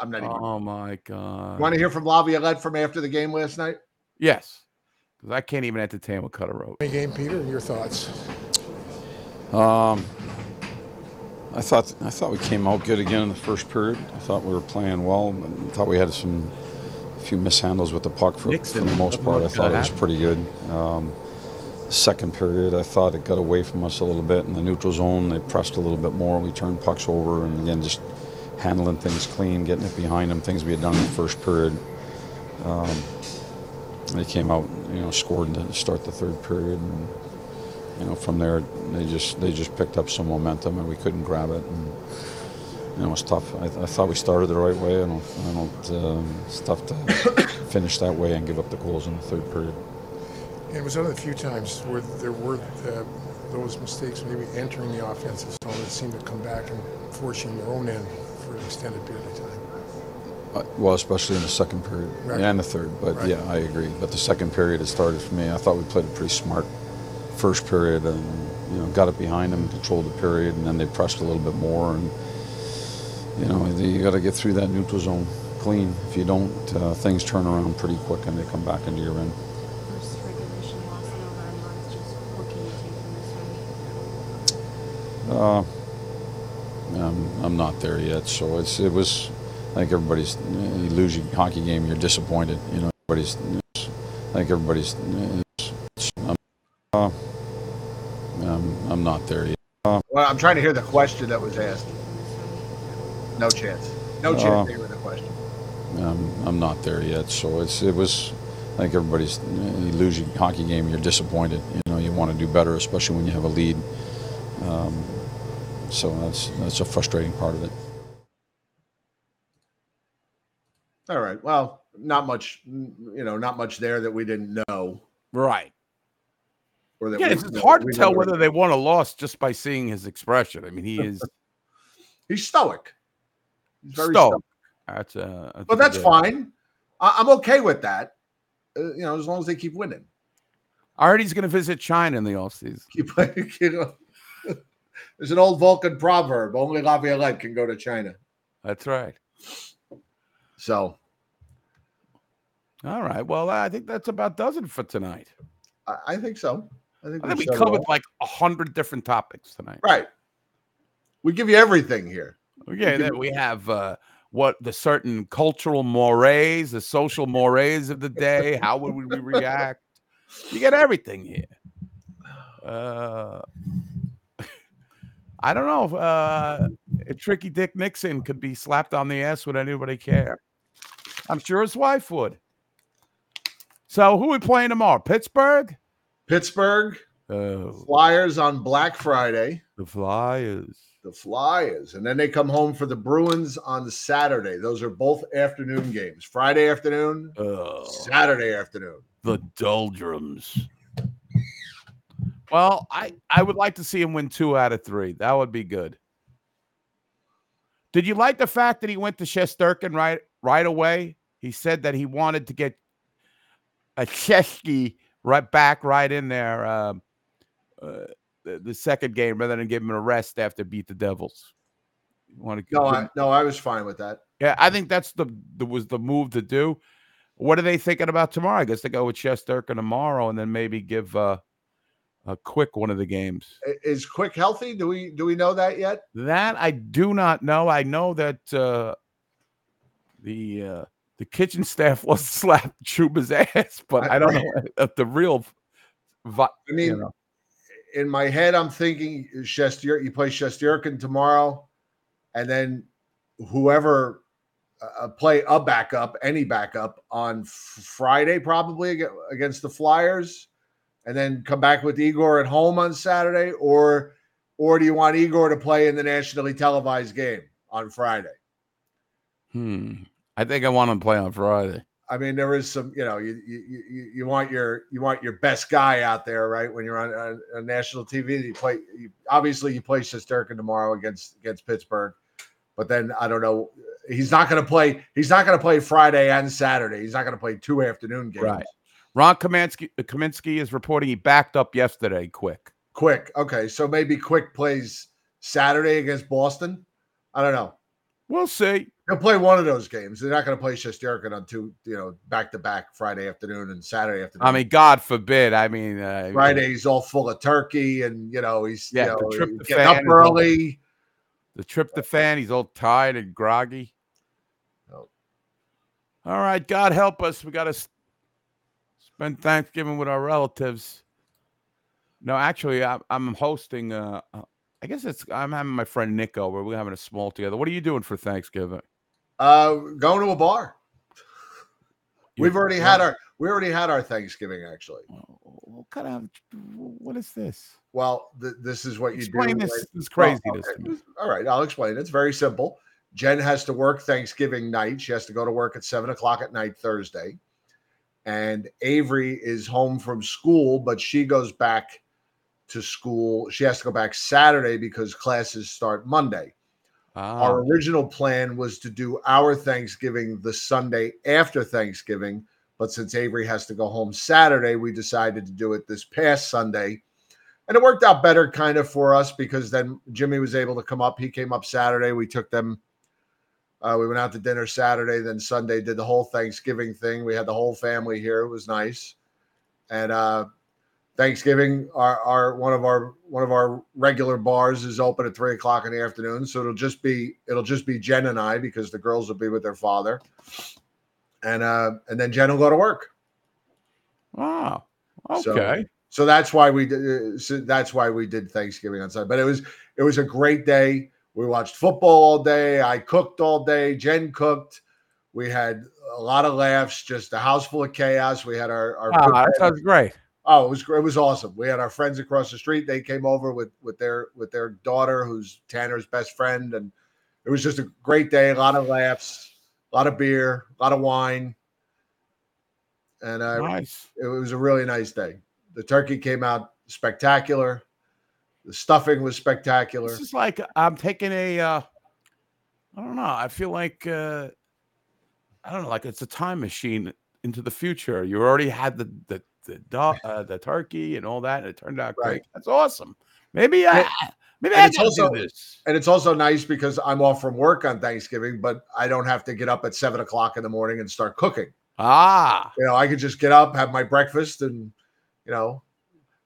I'm not even. Oh my God! Want to hear from Laviolette from after the game last night? Yes, because I can't even entertain what Cutter wrote. Game, Peter, your thoughts? Um, I thought I thought we came out good again in the first period. I thought we were playing well. I thought we had some a few mishandles with the puck for, for the most part. I thought it was pretty good. Um, second period, I thought it got away from us a little bit in the neutral zone. They pressed a little bit more. We turned pucks over, and again, just handling things clean, getting it behind them. Things we had done in the first period. Um, they came out, you know, scored to start the third period, and you know, from there they just they just picked up some momentum, and we couldn't grab it. And, you know, it was tough. I, I thought we started the right way. I don't, I don't. Um, it's tough to finish that way and give up the goals in the third period. And it was one of the few times where there were uh, those mistakes maybe entering the offensive zone that seemed to come back and forcing their own end for an extended period of time. Uh, well, especially in the second period Right. and the third. But Right. yeah, I agree. But the second period, it started for me. I thought we played a pretty smart first period, and you know, got it behind them, controlled the period, and then they pressed a little bit more. And you know, you got to get through that neutral zone clean. If you don't, uh, things turn around pretty quick, and they come back into your end. First regulation loss in over a month. Just what can you take from this one? Uh, I'm, I'm not there yet, so it's it was. I think everybody's. You lose your hockey game, you're disappointed. You know, everybody's. I think everybody's. It's, I'm, uh, I'm, I'm not there yet. Uh, Well, I'm trying to hear the question that was asked. No chance. No chance Uh, to hear the question. I'm, I'm not there yet, so it's it was. I think everybody's. You lose your hockey game, you're disappointed. You know, you want to do better, especially when you have a lead. Um, so that's that's a frustrating part of it. All right. Well, not much. You know, not much there that we didn't know. Right. Or that Yeah, we- it's, that hard to tell whether they won or lost just by seeing his expression. I mean, he is He's stoic. He's very stoic. stoic. That's uh, that's But that's good- fine. I- I'm okay with that. Uh, you know, as long as they keep winning. He's going to visit China in the offseason. Keep, playing, you know, there's an old Vulcan proverb: "Only Laviolette can go to China." That's right. So, All right. Well, I think that's about does it for tonight. I, I think so. I think, I think we it covered like a hundred different topics tonight. right. We give you everything here. Yeah, then we have uh, what the certain cultural mores, the social mores of the day. How would we react? You get everything here. Uh, I don't know if, uh, Tricky Dick Nixon could be slapped on the ass. Would anybody care? I'm sure his wife would. So who we playing tomorrow? Pittsburgh. Pittsburgh Oh, Flyers on Black Friday. the Flyers. The Flyers, and then they come home for the Bruins on Saturday. Those are both afternoon games. Friday afternoon, Oh, Saturday afternoon. the doldrums. Well, I I would like to see him win two out of three. That would be good. Did you like the fact that he went to Shesterkin right right away? He said that he wanted to get a Chesky right back right in there. Um, uh, the, the second game rather than give him a rest after beat the Devils. You want to No, I, no, I was fine with that. yeah, I think that's the, the was the move to do. What are they thinking about tomorrow? I guess they go with Shesterkin tomorrow, and then maybe give uh, a quick one of the games. Is Quick healthy? Do we do we know that yet? That I do not know. I know that uh, the uh, the kitchen staff was slapped Trouba's ass, but I, don't know if the real. Vi- I mean, you know. in my head, I'm thinking Shestier. You play Shesterkin tomorrow, and then whoever uh, play a backup, any backup on Friday, probably against the Flyers, and then come back with Igor at home on Saturday, or or do you want Igor to play in the nationally televised game on Friday? Hmm. I think I want him to play on Friday. I mean, there is some, you know, you you you, want your you want your best guy out there, right? When you're on, on national TV, you play. You, obviously, you play Shesterkin tomorrow against against Pittsburgh, but then I don't know. He's not going to play. He's not going to play Friday and Saturday. He's not going to play two afternoon games. Right. Ron Kaminsky, uh, Kaminsky is reporting he backed up yesterday. Quick. Quick. Okay, so maybe Quick plays Saturday against Boston. I don't know. We'll see. They'll play one of those games. They're not going to play Shesterkin on two, you know, back to back Friday afternoon and Saturday afternoon. I mean, God forbid. I mean, uh, Friday's all full of turkey, and you know he's Yeah, you know, the he's tryptophan getting up is all- early. The tryptophan. He's all tired and groggy. Oh. All right. God help us. We got to spend Thanksgiving with our relatives. No, actually, I'm, I'm hosting. Uh, I guess it's. I'm having my friend Nick over. We're having a small together. What are you doing for Thanksgiving? Uh, going to a bar. We've You- already had our we already had our Thanksgiving actually. What kind of what is this? Well, th- this is what you Explain do. this- right- this Well, craziness okay. All right, I'll explain. It's very simple. Jen has to work Thanksgiving night. She has to go to work at seven o'clock at night Thursday, and Avery is home from school, but she goes back to school. She has to go back Saturday because classes start Monday. Ah. Our original plan was to do our Thanksgiving the Sunday after Thanksgiving, but since Avery has to go home Saturday, we decided to do it this past Sunday. And it worked out better kind of for us because then Jimmy was able to come up. He came up Saturday. We took them, uh, we went out to dinner Saturday, then Sunday did the whole Thanksgiving thing. We had the whole family here. It was nice. And uh Thanksgiving, our, our one of our one of our regular bars is open at three o'clock in the afternoon. So it'll just be it'll just be Jen and I because the girls will be with their father, and uh and then Jen will go to work. Wow. Okay. So, that's why we did. uh, So that's why we did Thanksgiving on Sunday. But it was it was a great day. We watched football all day. I cooked all day. Jen cooked. We had a lot of laughs. Just a house full of chaos. We had our our Ah, that sounds great. Oh, it was it was awesome. We had our friends across the street. They came over with with their with their daughter, who's Tanner's best friend, and it was just a great day. A lot of laughs, a lot of beer, a lot of wine, and uh, Nice. it was a really nice day. The turkey came out spectacular. The stuffing was spectacular. This is like I'm taking a. Uh, I don't know. I feel like uh, I don't know. Like it's a time machine into the future. You already had the the the dog, uh, the turkey, and all that, and it turned out great. Right. That's awesome. Maybe I. Maybe And I can also do this. and it's also nice because I'm off from work on Thanksgiving, but I don't have to get up at seven o'clock in the morning and start cooking. Ah, You know, I could just get up, have my breakfast, and you know,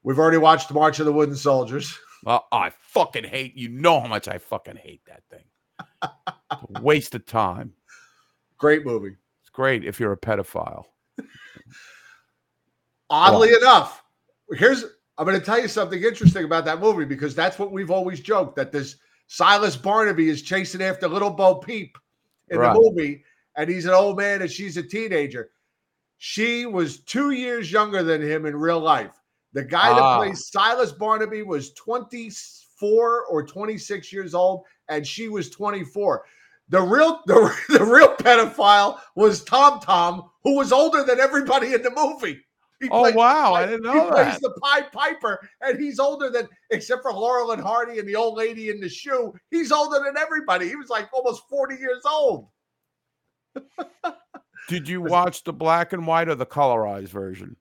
we've already watched March of the Wooden Soldiers. well, I fucking hate. You know how much I fucking hate that thing. Waste of time. Great movie. It's great if you're a pedophile. Oddly enough, here's I'm going to tell you something interesting about that movie because that's what we've always joked that this Silas Barnaby is chasing after little Bo Peep in Right. the movie, and he's an old man and she's a teenager. She was two years younger than him in real life. The guy that Ah. plays Silas Barnaby was 24 or 26 years old, and she was 24. The real the, the real pedophile was Tom Tom, who was older than everybody in the movie. He Oh, plays- wow, I didn't know he know plays the Pied Piper, and he's older than except for Laurel and Hardy and the old lady in the shoe. He's older than everybody. He was like almost 40 years old. Did you watch the black and white or the colorized version?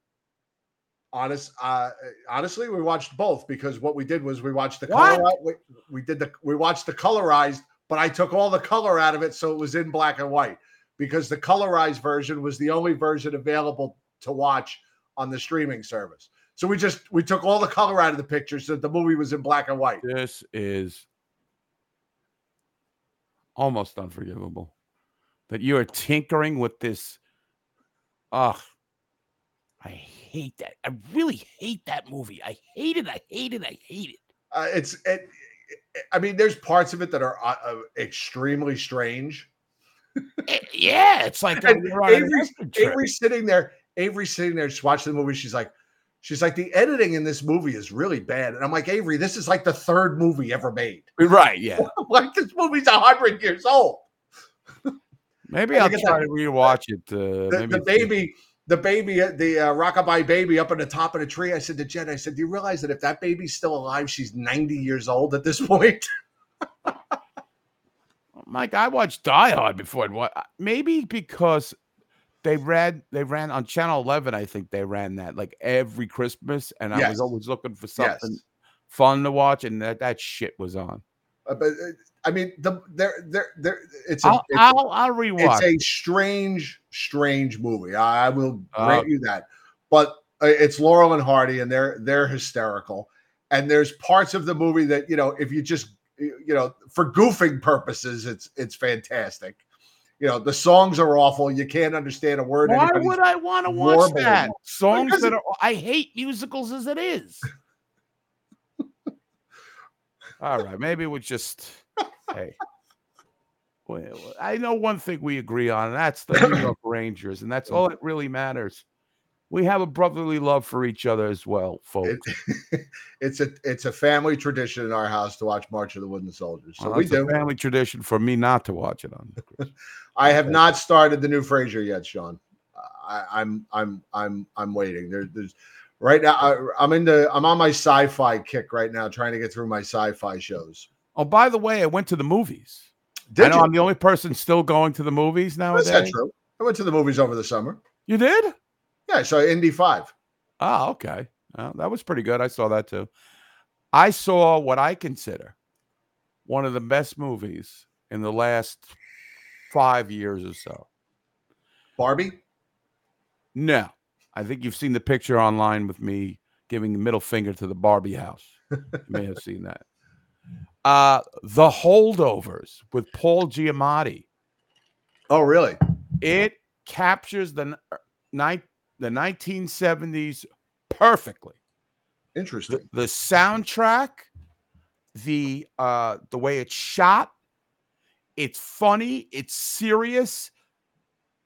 Honest, uh, honestly, we watched both because what we did was we watched the What? color. We, we did the we watched the colorized, but I took all the color out of it so it was in black and white because the colorized version was the only version available to watch on the streaming service. So we just we took all the color out of the picture so that the movie was in black and white. This is almost unforgivable. That you are tinkering with this. Ugh. I hate that. I really hate that movie. I hate it. I hate it. I hate it. Uh, it's it, I mean, there's parts of it that are uh, uh, extremely strange. yeah, it's like you're Avery's. Avery's sitting there. Avery's sitting there just watching the movie. She's like, she's like, the editing in this movie is really bad. And I'm like, Avery, this is like the third movie ever made. Right, yeah. like this movie's hundred years old. Maybe I'll try to rewatch it. Uh, The, maybe the baby, the baby, uh, the uh, rockabye baby up on the top of the tree. I said to Jen, I said, do you realize that if that baby's still alive, she's 90 years old at this point? Mike, I watched Die Hard before. and What? Maybe because they ran they ran on Channel Eleven. I think they ran that like every Christmas, and I was always looking for Yes. something fun to watch, and that that shit was on. Uh, but uh, I mean, the there, there, there. It's a, I'll it's, I'll, I'll rewatch. it's a strange, strange movie. I, I will Oh. grant you that. But uh, it's Laurel and Hardy, and they're they're hysterical. And there's parts of the movie that you know, if you just you know, for goofing purposes, it's it's fantastic. You know, the songs are awful. You can't understand a word. Why anybody's would I want to watch warbling. that? Songs Because that are I hate musicals as it is. All right, maybe we just hey. Well, I know one thing we agree on, and that's the New York Rangers, and that's all that really matters. We have a brotherly love for each other as well, folks. it's a it's a family tradition in our house to watch March of the Wooden Soldiers. So Well, we do. family tradition for me not to watch it on. I have not started the new Frasier yet, Sean. I, I'm I'm I'm I'm waiting. There, there's right now. I, I'm into. I'm on my sci-fi kick right now, trying to get through my sci-fi shows. Oh, by the way, I went to the movies. Did I know you? I'm the only person still going to the movies Is nowadays. that true? I went to the movies over the summer. You did? Yeah, I saw Indy Five. Oh, okay. Well, that was pretty good. I saw that too. I saw what I consider one of the best movies in the last five years or so. Barbie? No. I think you've seen the picture online with me giving the middle finger to the Barbie house. You may have seen that. Uh The Holdovers with Paul Giamatti. Oh, really? It captures the er, ni- the 1970s perfectly. Interesting. The, the soundtrack, the uh the way it's shot, it's funny, it's serious,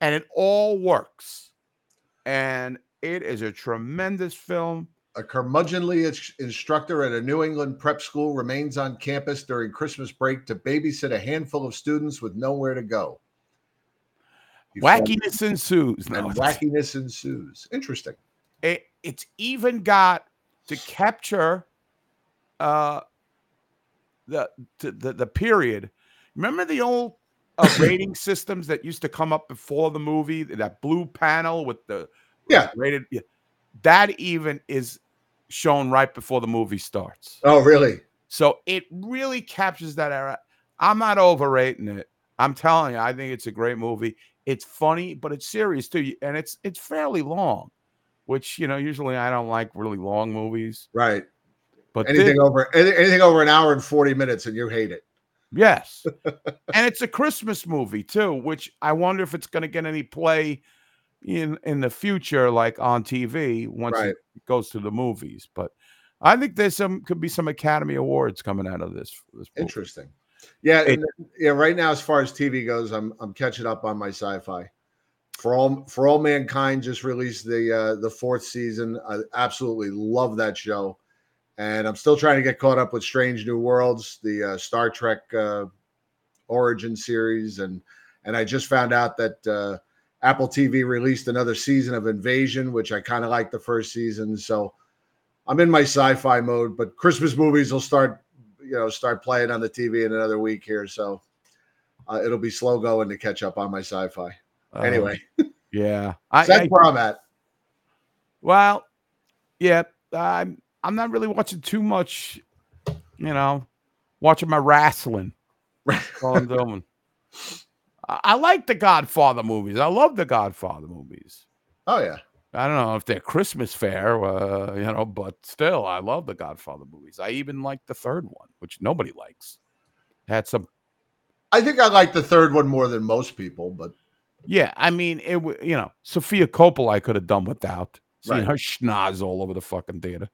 and it all works. And it is a tremendous film. A curmudgeonly ins- instructor at a New England prep school remains on campus during Christmas break to babysit a handful of students with nowhere to go. You Wackiness ensues. No, and wackiness ensues. Interesting. it, it's even got to capture uh the the the, the period remember the old uh, rating systems that used to come up before the movie that blue panel with the Yeah. rated yeah, that even is shown right before the movie starts Oh, really? so it really captures that era i'm not overrating it i'm telling you i think it's a great movie it's funny but it's serious too and it's it's fairly long which you know usually i don't like really long movies Right. but anything this- over anything over an hour and 40 minutes and you hate it. yes and it's a christmas movie too which i wonder if it's going to get any play in in the future like on tv once Right. it goes to the movies but i think there's some could be some academy awards coming out of this, this. Interesting. Yeah, It- yeah. Right now, as far as TV goes, I'm I'm catching up on my sci-fi. For all for all mankind just released the uh, the fourth season. I absolutely love that show, and I'm still trying to get caught up with Strange New Worlds, the uh, Star Trek uh, origin series, and and I just found out that uh, Apple TV released another season of Invasion, which I kind of like the first season. So I'm in my sci-fi mode, but Christmas movies will start, you know, start playing on the TV in another week here. So uh, it'll be slow going to catch up on my sci-fi. Uh, anyway, yeah so that's where I'm at. Well, Yeah, I'm. I'm not really watching too much. You know, watching my wrestling. All I'm doing. I, I like the Godfather movies. I love the Godfather movies. Oh yeah. I don't know if they're Christmas fair, uh, you know, but still, I love the Godfather movies. I even like the third one, which nobody likes. Had some, I think I like the third one more than most people, but yeah. I mean, it. You know, Sofia Coppola, I could have done without seeing Right. her schnoz all over the fucking theater.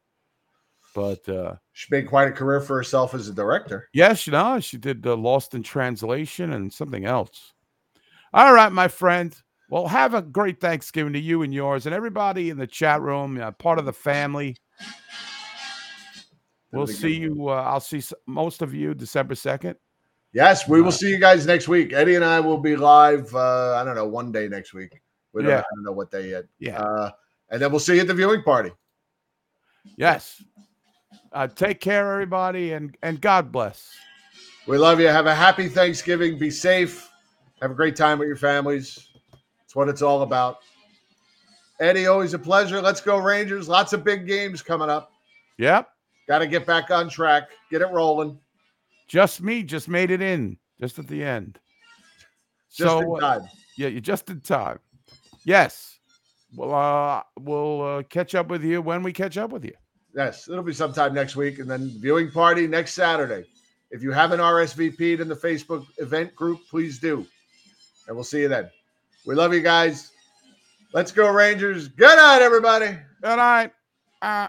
But uh she made quite a career for herself as a director. yes, you know, she did uh, Lost in Translation and something else. All right, my friend. Well, have a great Thanksgiving to you and yours, and everybody in the chat room, uh, part of the family. We'll Have a good see you. Uh, I'll see most of you December second. Yes, we will see you guys next week. Eddie and I will be live. Uh, I don't know, one day next week. We don't, Yeah. I don't know what day yet. Yeah. Uh, and then we'll see you at the viewing party. Yes. Uh, take care, everybody, and and God bless. We love you. Have a happy Thanksgiving. Be safe. Have a great time with your families. It's what it's all about. Eddie, always a pleasure. Let's go, Rangers. Lots of big games coming up. Yep. Got to get back on track, get it rolling. Just me, just made it in, just at the end. Just so, in uh, time. yeah, you're just in time. Yes. Well, uh, we'll uh, catch up with you when we catch up with you. Yes, it'll be sometime next week. And then viewing party next Saturday. If you haven't RSVP'd in the Facebook event group, please do. And we'll see you then. We love you guys. Let's go, Rangers. Good night, everybody. Good night. Uh,